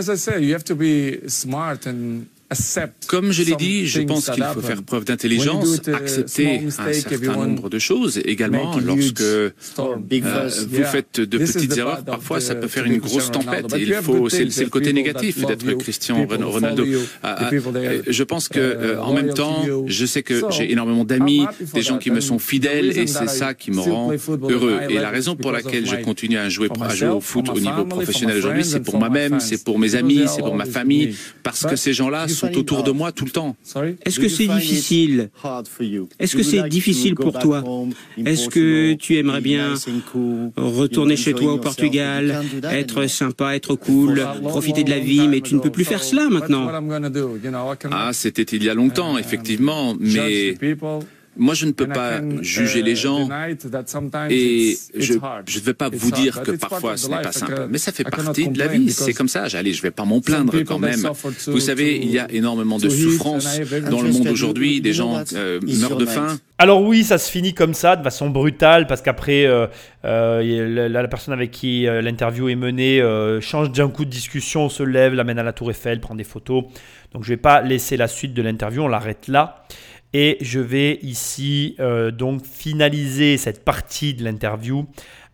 Comme je l'ai dit, je pense qu'il faut faire preuve d'intelligence, accepter un certain nombre de choses. Également, lorsque euh, vous faites de petites erreurs, parfois ça peut faire une grosse tempête. il faut, c'est le côté négatif d'être Christian Ronaldo. Ah, ah, je pense que, euh, en même temps, je sais que j'ai énormément d'amis, des gens qui me sont fidèles, et c'est ça qui me rend heureux. Et la raison pour laquelle je continue à jouer, à jouer au foot au niveau professionnel aujourd'hui, c'est pour moi-même, c'est pour mes amis, c'est pour ma famille, parce que ces gens-là sont autour de moi tout le temps. Est-ce que c'est difficile Est-ce que c'est difficile pour toi Est-ce que tu aimerais bien retourner chez toi au Portugal, être sympa, être cool, profiter de la vie, mais tu ne peux plus faire cela maintenant. Ah, c'était il y a longtemps, effectivement, mais moi, je ne peux pas juger les gens et je ne vais pas vous dire que parfois ce n'est pas simple. Mais ça fait partie de la vie, c'est comme ça. Allez, je ne vais pas m'en plaindre quand même. Vous savez, il y a énormément de souffrance dans le monde aujourd'hui. Des gens euh, meurent de faim. Alors oui, ça se finit comme ça, de façon brutale, parce qu'après, euh, euh, la, personne avec qui l'interview est menée change d'un coup de discussion, se lève, l'amène à la tour Eiffel, prend des photos. Donc je ne vais pas laisser la suite de l'interview, on l'arrête là. Et je vais ici euh, donc finaliser cette partie de l'interview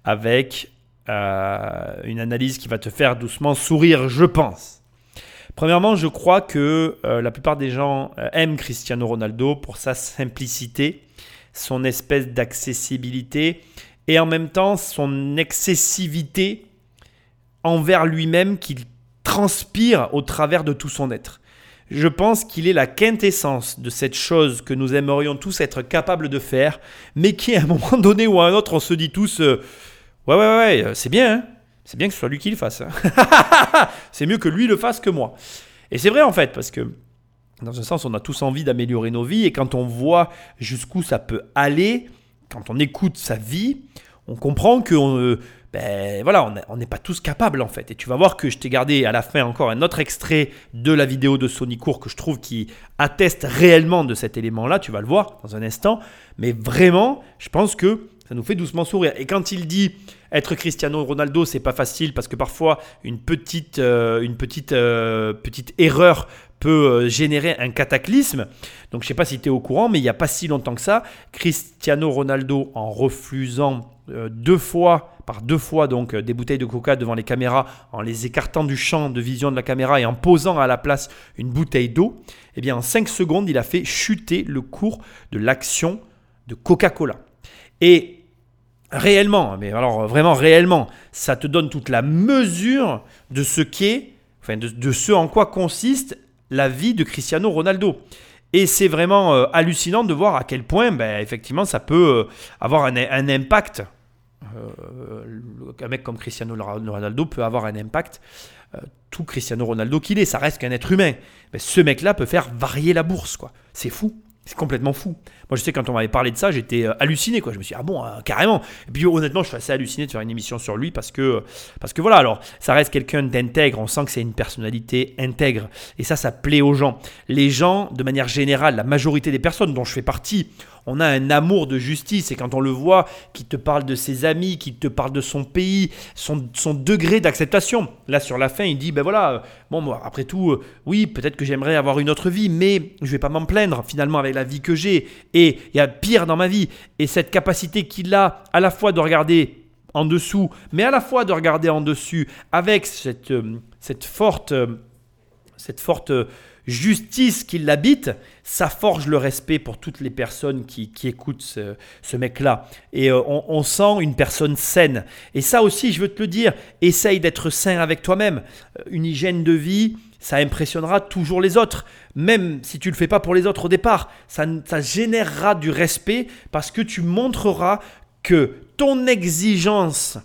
avec euh, une analyse qui va te faire doucement sourire, je pense. Premièrement, je crois que euh, la plupart des gens aiment Cristiano Ronaldo pour sa simplicité, son espèce d'accessibilité et en même temps son excessivité envers lui-même qu'il transpire au travers de tout son être. Je pense qu'il est la quintessence de cette chose que nous aimerions tous être capables de faire, mais qui à un moment donné ou à un autre, on se dit tous, euh, ouais, ouais, ouais, c'est bien, hein. c'est bien que ce soit lui qui le fasse. Hein. <laughs> c'est mieux que lui le fasse que moi. Et c'est vrai en fait, parce que dans un sens, on a tous envie d'améliorer nos vies, et quand on voit jusqu'où ça peut aller, quand on écoute sa vie, on comprend que euh, ben voilà, on n'est pas tous capables en fait. Et tu vas voir que je t'ai gardé à la fin encore un autre extrait de la vidéo de Sony Court que je trouve qui atteste réellement de cet élément-là. Tu vas le voir dans un instant. Mais vraiment, je pense que ça nous fait doucement sourire. Et quand il dit être Cristiano Ronaldo, c'est pas facile parce que parfois une petite, euh, une petite, euh, petite erreur peut euh, générer un cataclysme. Donc je sais pas si tu es au courant, mais il n'y a pas si longtemps que ça, Cristiano Ronaldo en refusant deux fois par deux fois donc euh, des bouteilles de coca devant les caméras en les écartant du champ de vision de la caméra et en posant à la place une bouteille d'eau, eh bien en 5 secondes, il a fait chuter le cours de l'action de Coca-Cola. Et réellement, mais alors vraiment réellement, ça te donne toute la mesure de ce qu'est, enfin de, ce en quoi consiste la vie de Cristiano Ronaldo. Et c'est vraiment euh, hallucinant de voir à quel point, ben, effectivement, ça peut euh, avoir un impact euh, un mec comme Cristiano Ronaldo peut avoir un impact. Euh, tout Cristiano Ronaldo qu'il est, ça reste qu'un être humain. Mais ce mec-là peut faire varier la bourse, quoi. C'est fou. C'est complètement fou. Moi, je sais, quand on m'avait parlé de ça, j'étais euh, halluciné. Quoi. Je me suis dit, ah bon, carrément. Et puis, honnêtement, je suis assez halluciné de faire une émission sur lui parce que, parce que voilà, alors, ça reste quelqu'un d'intègre. On sent que c'est une personnalité intègre. Et ça, ça plaît aux gens. Les gens, de manière générale, la majorité des personnes dont je fais partie, on a un amour de justice et quand on le voit, qui te parle de ses amis, qui te parle de son pays, son, degré d'acceptation. Là, sur la fin, il dit, ben voilà, euh, bon, moi, après tout, euh, oui, peut-être que j'aimerais avoir une autre vie, mais je vais pas m'en plaindre finalement avec la vie que j'ai. Et il y a pire dans ma vie. Et cette capacité qu'il a à la fois de regarder en dessous, mais à la fois de regarder en dessus, avec cette, euh, cette forte... cette forte justice qui l'habite, ça forge le respect pour toutes les personnes qui, écoutent ce, mec-là. Et euh, on, sent une personne saine. Et ça aussi, je veux te le dire, essaye d'être sain avec toi-même. Euh, une hygiène de vie, ça impressionnera toujours les autres. Même si tu ne le fais pas pour les autres au départ, ça, ça générera du respect parce que tu montreras que ton exigence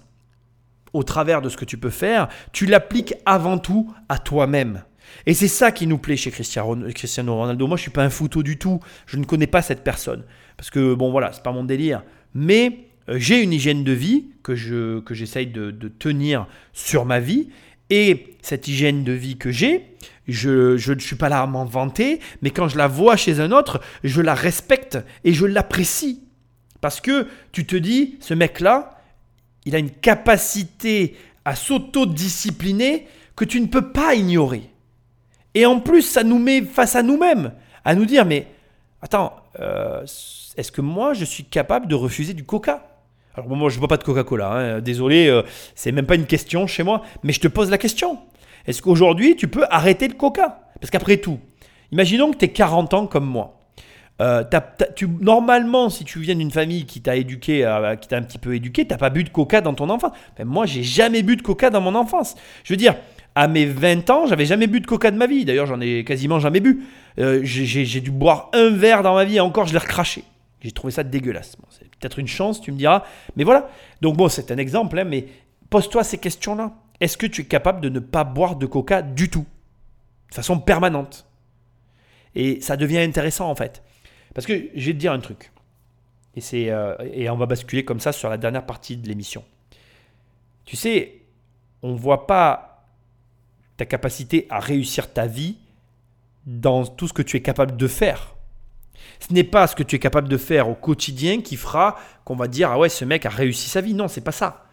au travers de ce que tu peux faire, tu l'appliques avant tout à toi-même. Et c'est ça qui nous plaît chez Cristiano Ronaldo. Moi, je suis pas un photo du tout. Je ne connais pas cette personne. Parce que, bon, voilà, c'est pas mon délire. Mais euh, j'ai une hygiène de vie que, je, que j'essaye de, tenir sur ma vie. Et cette hygiène de vie que j'ai, je ne suis pas là à m'en vanter, mais quand je la vois chez un autre, je la respecte et je l'apprécie. Parce que tu te dis, ce mec-là, il a une capacité à s'auto-discipliner que tu ne peux pas ignorer. Et en plus, ça nous met face à nous-mêmes, à nous dire, mais attends, euh, est-ce que moi, je suis capable de refuser du coca? Alors moi, je ne bois pas de Coca-Cola. Hein. Désolé, euh, c'est même pas une question chez moi. Mais je te pose la question. Est-ce qu'aujourd'hui, tu peux arrêter le Coca? Parce qu'après tout, imaginons que tu es 40 ans comme moi. Euh, normalement, si tu viens d'une famille qui t'a éduqué, qui t'a un petit peu éduqué, t'as pas bu de coca dans ton enfance. Ben, moi, j'ai jamais bu de coca dans mon enfance. Je veux dire, à mes 20 ans, j'avais jamais bu de coca de ma vie. D'ailleurs, j'en ai quasiment jamais bu. Euh, j'ai dû boire un verre dans ma vie et encore, je l'ai recraché. J'ai trouvé ça dégueulasse. c'est peut-être une chance, tu me diras. Mais voilà. Donc bon, c'est un exemple, hein, mais pose-toi ces questions-là. Est-ce que tu es capable de ne pas boire de coca du tout? De façon permanente. Et ça devient intéressant en fait. Parce que je vais te dire un truc. Et, euh, et on va basculer comme ça sur la dernière partie de l'émission. Tu sais, on ne voit pas ta capacité à réussir ta vie dans tout ce que tu es capable de faire. Ce n'est pas ce que tu es capable de faire au quotidien qui fera qu'on va dire ah ouais ce mec a réussi sa vie. Non, c'est pas ça.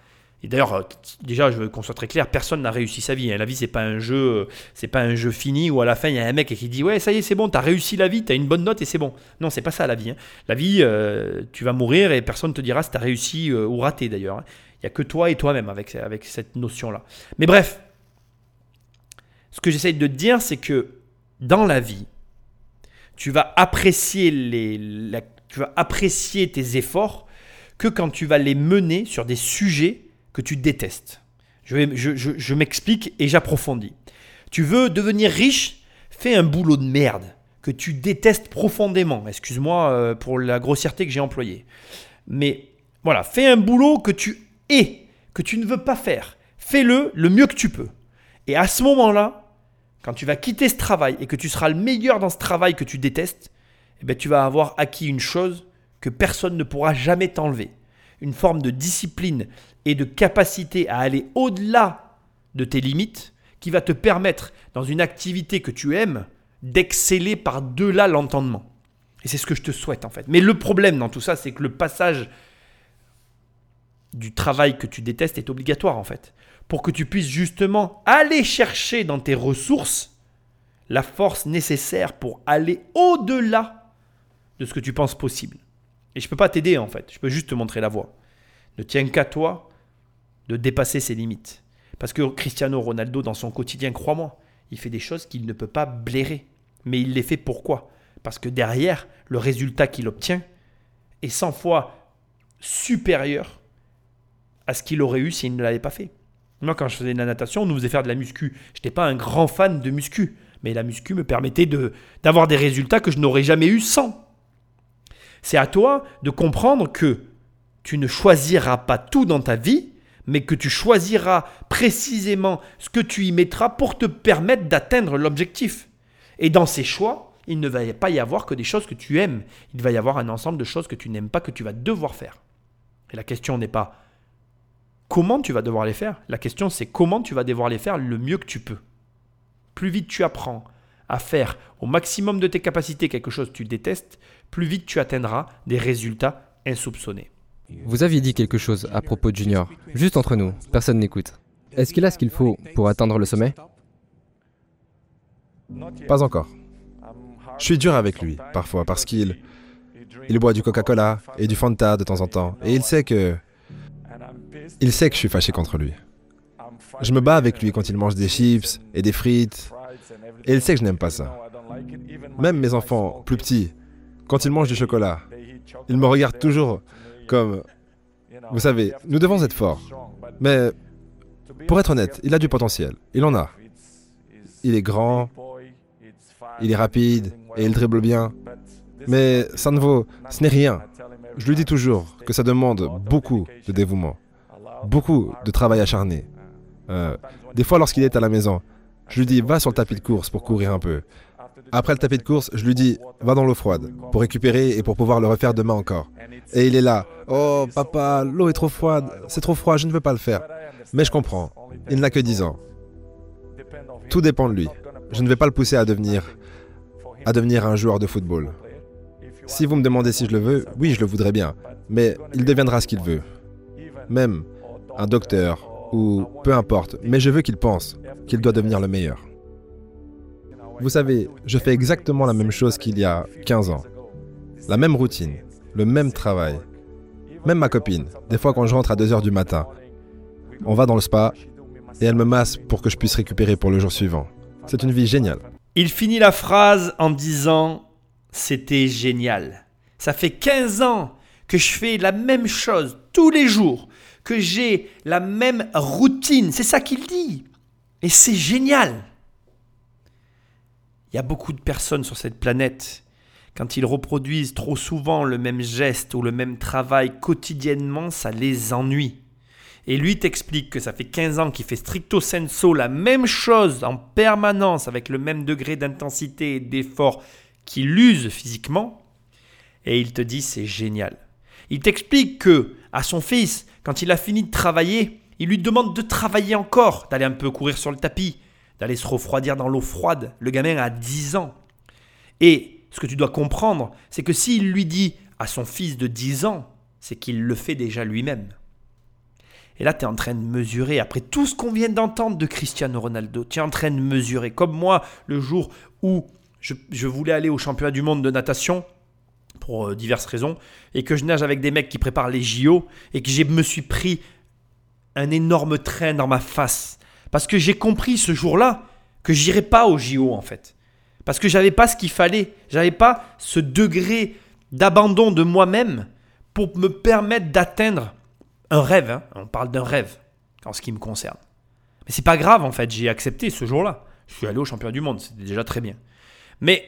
Et d'ailleurs, euh, déjà, je veux qu'on soit très clair, personne n'a réussi sa vie. Hein. La vie, c'est pas un jeu, c'est pas un jeu fini où à la fin il y a un mec qui dit ouais ça y est c'est bon, t'as réussi la vie, t'as une bonne note et c'est bon. Non, c'est pas ça la vie. Hein. La vie, euh, tu vas mourir et personne te dira si t'as réussi euh, ou raté d'ailleurs. Hein. Il y a que toi et toi-même avec avec cette notion là. Mais bref, ce que j'essaye de dire, c'est que dans la vie, tu vas apprécier, les, tu vas apprécier tes efforts que quand tu vas les mener sur des sujets que tu détestes. Je, je, je m'explique et j'approfondis. Tu veux devenir riche? Fais un boulot de merde que tu détestes profondément. Excuse-moi euh, pour la grossièreté que j'ai employée. Mais voilà, fais un boulot que tu hais, que tu ne veux pas faire. Fais-le le mieux que tu peux. Et à ce moment-là, quand tu vas quitter ce travail et que tu seras le meilleur dans ce travail que tu détestes, eh bien, tu vas avoir acquis une chose que personne ne pourra jamais t'enlever. Une forme de discipline et de capacité à aller au-delà de tes limites qui va te permettre, dans une activité que tu aimes, d'exceller par-delà l'entendement. Et c'est ce que je te souhaite en fait. Mais le problème dans tout ça, c'est que le passage du travail que tu détestes est obligatoire en fait. Pour que tu puisses justement aller chercher dans tes ressources la force nécessaire pour aller au-delà de ce que tu penses possible. Et je ne peux pas t'aider en fait, je peux juste te montrer la voie. Ne tiens qu'à toi de dépasser ses limites. Parce que Cristiano Ronaldo, dans son quotidien, crois-moi, il fait des choses qu'il ne peut pas blairer. Mais il les fait pourquoi? Parce que derrière, le résultat qu'il obtient est 100 fois supérieur à ce qu'il aurait eu s'il ne l'avait pas fait. Moi, quand je faisais de la natation, on nous faisait faire de la muscu. Je n'étais pas un grand fan de muscu, mais la muscu me permettait d'avoir des résultats que je n'aurais jamais eu sans. C'est à toi de comprendre que tu ne choisiras pas tout dans ta vie, mais que tu choisiras précisément ce que tu y mettras pour te permettre d'atteindre l'objectif. Et dans ces choix, il ne va pas y avoir que des choses que tu aimes. Il va y avoir un ensemble de choses que tu n'aimes pas, que tu vas devoir faire. Et la question n'est pas comment tu vas devoir les faire. La question c'est comment tu vas devoir les faire le mieux que tu peux. Plus vite tu apprends à faire au maximum de tes capacités quelque chose que tu détestes, plus vite tu atteindras des résultats insoupçonnés. Vous aviez dit quelque chose à propos de Junior. Juste entre nous, personne n'écoute. Est-ce qu'il a ce qu'il faut pour atteindre le sommet? Pas encore. Je suis dur avec lui, parfois, parce qu'il il boit du Coca-Cola et du Fanta de temps en temps, et il sait que... Il sait que je suis fâché contre lui. Je me bats avec lui quand il mange des chips et des frites, et il sait que je n'aime pas ça. Même mes enfants plus petits, quand ils mangent du chocolat, ils me regardent toujours comme... Vous savez, nous devons être forts. Mais pour être honnête, il a du potentiel. Il en a. Il est grand, il est rapide et il dribble bien. Mais ça ne vaut, ce n'est rien. Je lui dis toujours que ça demande beaucoup de dévouement, beaucoup de travail acharné. Euh, des fois, lorsqu'il est à la maison, je lui dis va sur le tapis de course pour courir un peu. Après le tapis de course, je lui dis va dans l'eau froide pour récupérer et pour pouvoir le refaire demain encore. Et il est là oh papa, l'eau est trop froide, c'est trop froid, je ne veux pas le faire. Mais je comprends, il n'a que 10 ans. Tout dépend de lui. Je ne vais pas le pousser à devenir à devenir un joueur de football. Si vous me demandez si je le veux, oui, je le voudrais bien, mais il deviendra ce qu'il veut. Même un docteur ou peu importe, mais je veux qu'il pense qu'il doit devenir le meilleur. Vous savez, je fais exactement la même chose qu'il y a 15 ans. La même routine, le même travail. Même ma copine, des fois quand je rentre à 2h du matin, on va dans le spa et elle me masse pour que je puisse récupérer pour le jour suivant. C'est une vie géniale. Il finit la phrase en disant C'était génial. Ça fait 15 ans que je fais la même chose tous les jours, que j'ai la même routine. C'est ça qu'il dit. Et c'est génial. Il y a beaucoup de personnes sur cette planète, quand ils reproduisent trop souvent le même geste ou le même travail quotidiennement, ça les ennuie. Et lui t'explique que ça fait 15 ans qu'il fait stricto senso la même chose en permanence avec le même degré d'intensité et d'effort qu'il use physiquement. Et il te dit c'est génial. Il t'explique que à son fils, quand il a fini de travailler, il lui demande de travailler encore, d'aller un peu courir sur le tapis, d'aller se refroidir dans l'eau froide. Le gamin a 10 ans. Et ce que tu dois comprendre, c'est que s'il lui dit à son fils de 10 ans, c'est qu'il le fait déjà lui-même. Et là, tu es en train de mesurer, après tout ce qu'on vient d'entendre de Cristiano Ronaldo, tu es en train de mesurer, comme moi, le jour où je, voulais aller au championnat du monde de natation, pour euh, diverses raisons, et que je nage avec des mecs qui préparent les JO, et que je me suis pris un énorme train dans ma face parce que j'ai compris ce jour-là que j'irais pas au JO en fait. Parce que j'avais pas ce qu'il fallait. J'avais pas ce degré d'abandon de moi-même pour me permettre d'atteindre un rêve. Hein. On parle d'un rêve en ce qui me concerne. Mais c'est pas grave en fait, j'ai accepté ce jour-là. Je suis allé au championnat du monde, c'était déjà très bien. Mais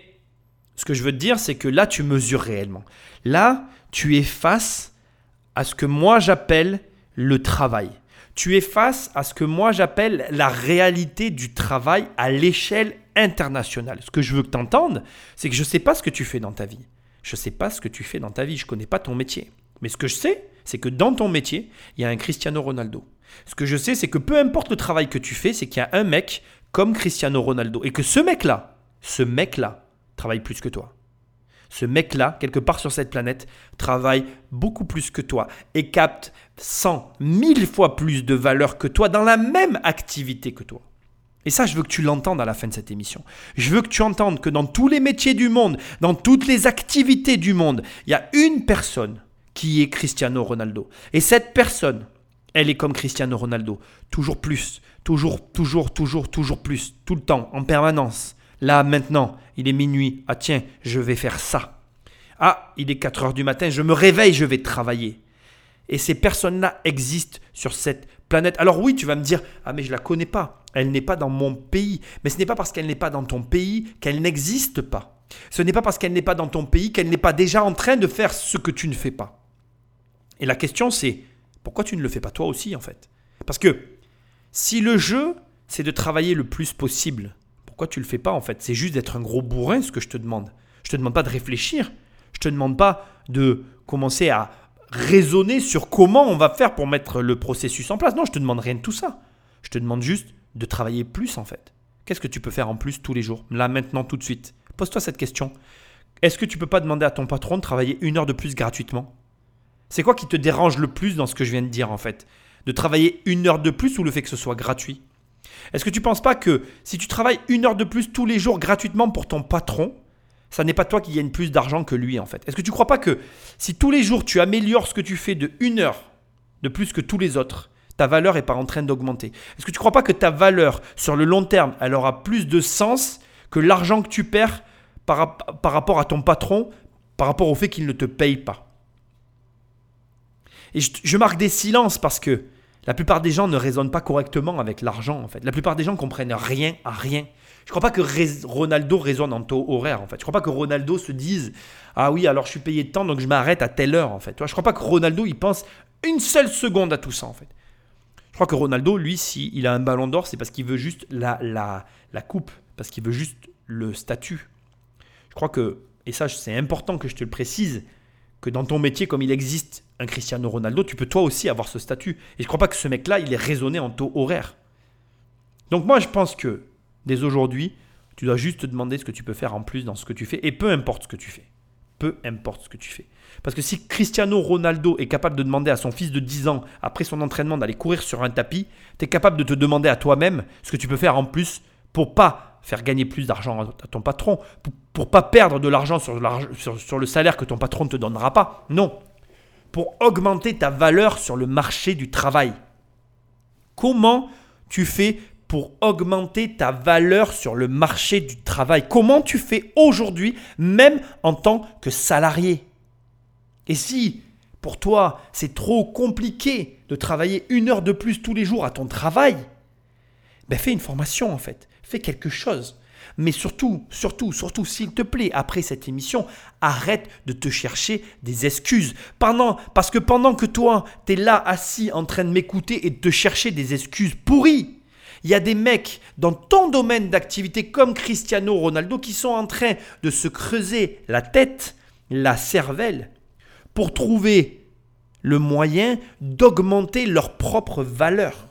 ce que je veux te dire, c'est que là, tu mesures réellement. Là, tu es face à ce que moi j'appelle le travail. Tu es face à ce que moi j'appelle la réalité du travail à l'échelle internationale. Ce que je veux que tu entendes, c'est que je ne sais pas ce que tu fais dans ta vie. Je ne sais pas ce que tu fais dans ta vie. Je ne connais pas ton métier. Mais ce que je sais, c'est que dans ton métier, il y a un Cristiano Ronaldo. Ce que je sais, c'est que peu importe le travail que tu fais, c'est qu'il y a un mec comme Cristiano Ronaldo. Et que ce mec-là, ce mec-là, travaille plus que toi. Ce mec-là, quelque part sur cette planète, travaille beaucoup plus que toi et capte 100, 1000 fois plus de valeur que toi dans la même activité que toi. Et ça, je veux que tu l'entendes à la fin de cette émission. Je veux que tu entendes que dans tous les métiers du monde, dans toutes les activités du monde, il y a une personne qui est Cristiano Ronaldo. Et cette personne, elle est comme Cristiano Ronaldo. Toujours plus, toujours, toujours, toujours, toujours plus, tout le temps, en permanence. Là, maintenant, il est minuit. Ah tiens, je vais faire ça. Ah, il est 4 heures du matin, je me réveille, je vais travailler. Et ces personnes-là existent sur cette planète. Alors oui, tu vas me dire, ah mais je la connais pas. Elle n'est pas dans mon pays. Mais ce n'est pas parce qu'elle n'est pas dans ton pays qu'elle n'existe pas. Ce n'est pas parce qu'elle n'est pas dans ton pays qu'elle n'est pas déjà en train de faire ce que tu ne fais pas. Et la question c'est, pourquoi tu ne le fais pas toi aussi en fait? Parce que si le jeu, c'est de travailler le plus possible, pourquoi tu le fais pas en fait C'est juste d'être un gros bourrin ce que je te demande. Je te demande pas de réfléchir. Je te demande pas de commencer à raisonner sur comment on va faire pour mettre le processus en place. Non, je te demande rien de tout ça. Je te demande juste de travailler plus en fait. Qu'est-ce que tu peux faire en plus tous les jours? Là, maintenant, tout de suite. Pose-toi cette question. Est-ce que tu peux pas demander à ton patron de travailler une heure de plus gratuitement? C'est quoi qui te dérange le plus dans ce que je viens de dire en fait? De travailler une heure de plus ou le fait que ce soit gratuit? Est-ce que tu ne penses pas que si tu travailles une heure de plus tous les jours gratuitement pour ton patron, ça n'est pas toi qui gagne plus d'argent que lui en fait? Est-ce que tu ne crois pas que si tous les jours tu améliores ce que tu fais de une heure de plus que tous les autres, ta valeur n'est pas en train d'augmenter? Est-ce que tu ne crois pas que ta valeur sur le long terme, elle aura plus de sens que l'argent que tu perds par, rapport à ton patron, par rapport au fait qu'il ne te paye pas? Et je marque des silences parce que la plupart des gens ne raisonnent pas correctement avec l'argent en fait. La plupart des gens comprennent rien à rien. Je crois pas que Ronaldo raisonne en taux horaire, en fait. Je ne crois pas que Ronaldo se dise Ah oui, alors je suis payé de temps, donc je m'arrête à telle heure, en fait. Je ne crois pas que Ronaldo, il pense une seule seconde à tout ça, en fait. Je crois que Ronaldo, lui, s'il a un ballon d'or, c'est parce qu'il veut juste la, la, la coupe, parce qu'il veut juste le statut. Je crois que, et ça, c'est important que je te le précise, dans ton métier, comme il existe un Cristiano Ronaldo, tu peux toi aussi avoir ce statut. Et je crois pas que ce mec-là, il est raisonné en taux horaire. Donc moi, je pense que Dès aujourd'hui, tu dois juste te demander ce que tu peux faire en plus dans ce que tu fais, et peu importe ce que tu fais. Peu importe ce que tu fais. Parce que si Cristiano Ronaldo est capable de demander à son fils de 10 ans, après son entraînement, d'aller courir sur un tapis, tu es capable de te demander à toi-même ce que tu peux faire en plus pour pas faire gagner plus d'argent à ton patron, pour, ne pas perdre de l'argent sur, le salaire que ton patron ne te donnera pas. Non. Pour augmenter ta valeur sur le marché du travail. Comment tu fais pour augmenter ta valeur sur le marché du travail? Comment tu fais aujourd'hui, même en tant que salarié? Et si pour toi c'est trop compliqué de travailler une heure de plus tous les jours à ton travail, ben fais une formation en fait, quelque chose. Mais surtout, surtout, surtout, s'il te plaît, après cette émission, arrête de te chercher des excuses. Pendant, parce que pendant que toi, tu es là assis en train de m'écouter et de te chercher des excuses pourries, il y a des mecs dans ton domaine d'activité comme Cristiano Ronaldo qui sont en train de se creuser la tête, la cervelle, pour trouver le moyen d'augmenter leur propre valeur.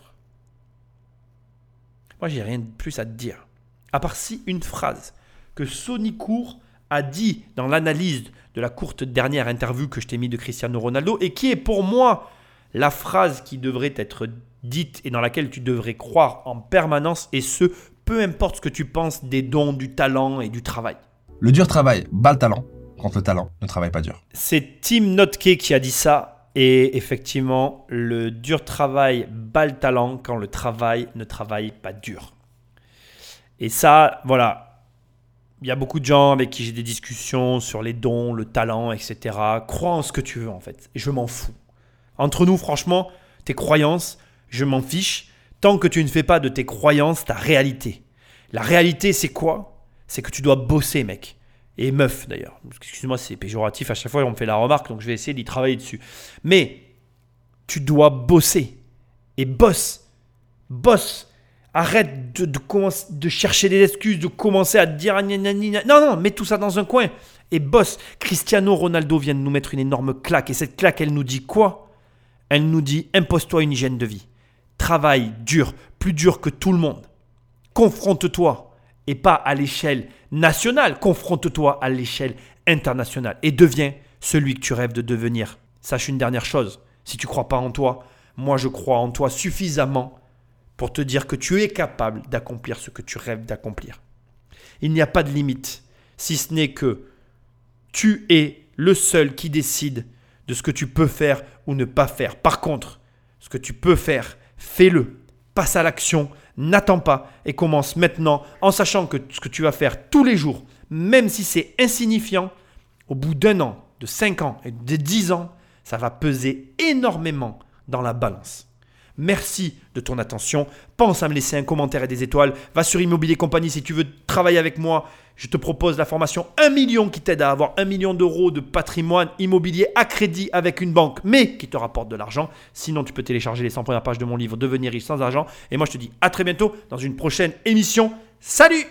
Moi, j'ai rien de plus à te dire. À part si une phrase que Sony Court a dit dans l'analyse de la courte dernière interview que je t'ai mis de Cristiano Ronaldo et qui est pour moi la phrase qui devrait être dite et dans laquelle tu devrais croire en permanence, et ce, peu importe ce que tu penses des dons, du talent et du travail. Le dur travail bat le talent, quand le talent ne travaille pas dur. C'est Tim Notke qui a dit ça, et effectivement, le dur travail bat le talent quand le travail ne travaille pas dur. Et ça, voilà, il y a beaucoup de gens avec qui j'ai des discussions sur les dons, le talent, etc. Crois en ce que tu veux en fait. Et je m'en fous. Entre nous, franchement, tes croyances, je m'en fiche, tant que tu ne fais pas de tes croyances ta réalité. La réalité, c'est quoi? C'est que tu dois bosser, mec. Et meuf, d'ailleurs. Excuse-moi, c'est péjoratif. À chaque fois, on me fait la remarque, donc je vais essayer d'y travailler dessus. Mais tu dois bosser. Et bosse. Bosse. Arrête de, de, de chercher des excuses, de commencer à dire non, non, mets tout ça dans un coin et bosse. Cristiano Ronaldo vient de nous mettre une énorme claque et cette claque, elle nous dit quoi? Elle nous dit impose-toi une hygiène de vie. Travaille dur, plus dur que tout le monde. Confronte-toi et pas à l'échelle nationale, confronte-toi à l'échelle internationale et deviens celui que tu rêves de devenir. Sache une dernière chose, si tu crois pas en toi, moi je crois en toi suffisamment pour te dire que tu es capable d'accomplir ce que tu rêves d'accomplir. Il n'y a pas de limite, si ce n'est que tu es le seul qui décide de ce que tu peux faire ou ne pas faire. Par contre, ce que tu peux faire, fais-le. Passe à l'action, n'attends pas et commence maintenant en sachant que ce que tu vas faire tous les jours, même si c'est insignifiant, au bout d'un an, de cinq ans et de dix ans, ça va peser énormément dans la balance. Merci de ton attention. Pense à me laisser un commentaire et des étoiles. Va sur Immobilier Compagnie si tu veux travailler avec moi. Je te propose la formation 1 million qui t'aide à avoir 1 million d'euros de patrimoine immobilier à crédit avec une banque, mais qui te rapporte de l'argent. Sinon, tu peux télécharger les 100 premières pages de mon livre Devenir riche sans argent. Et moi, je te dis à très bientôt dans une prochaine émission. Salut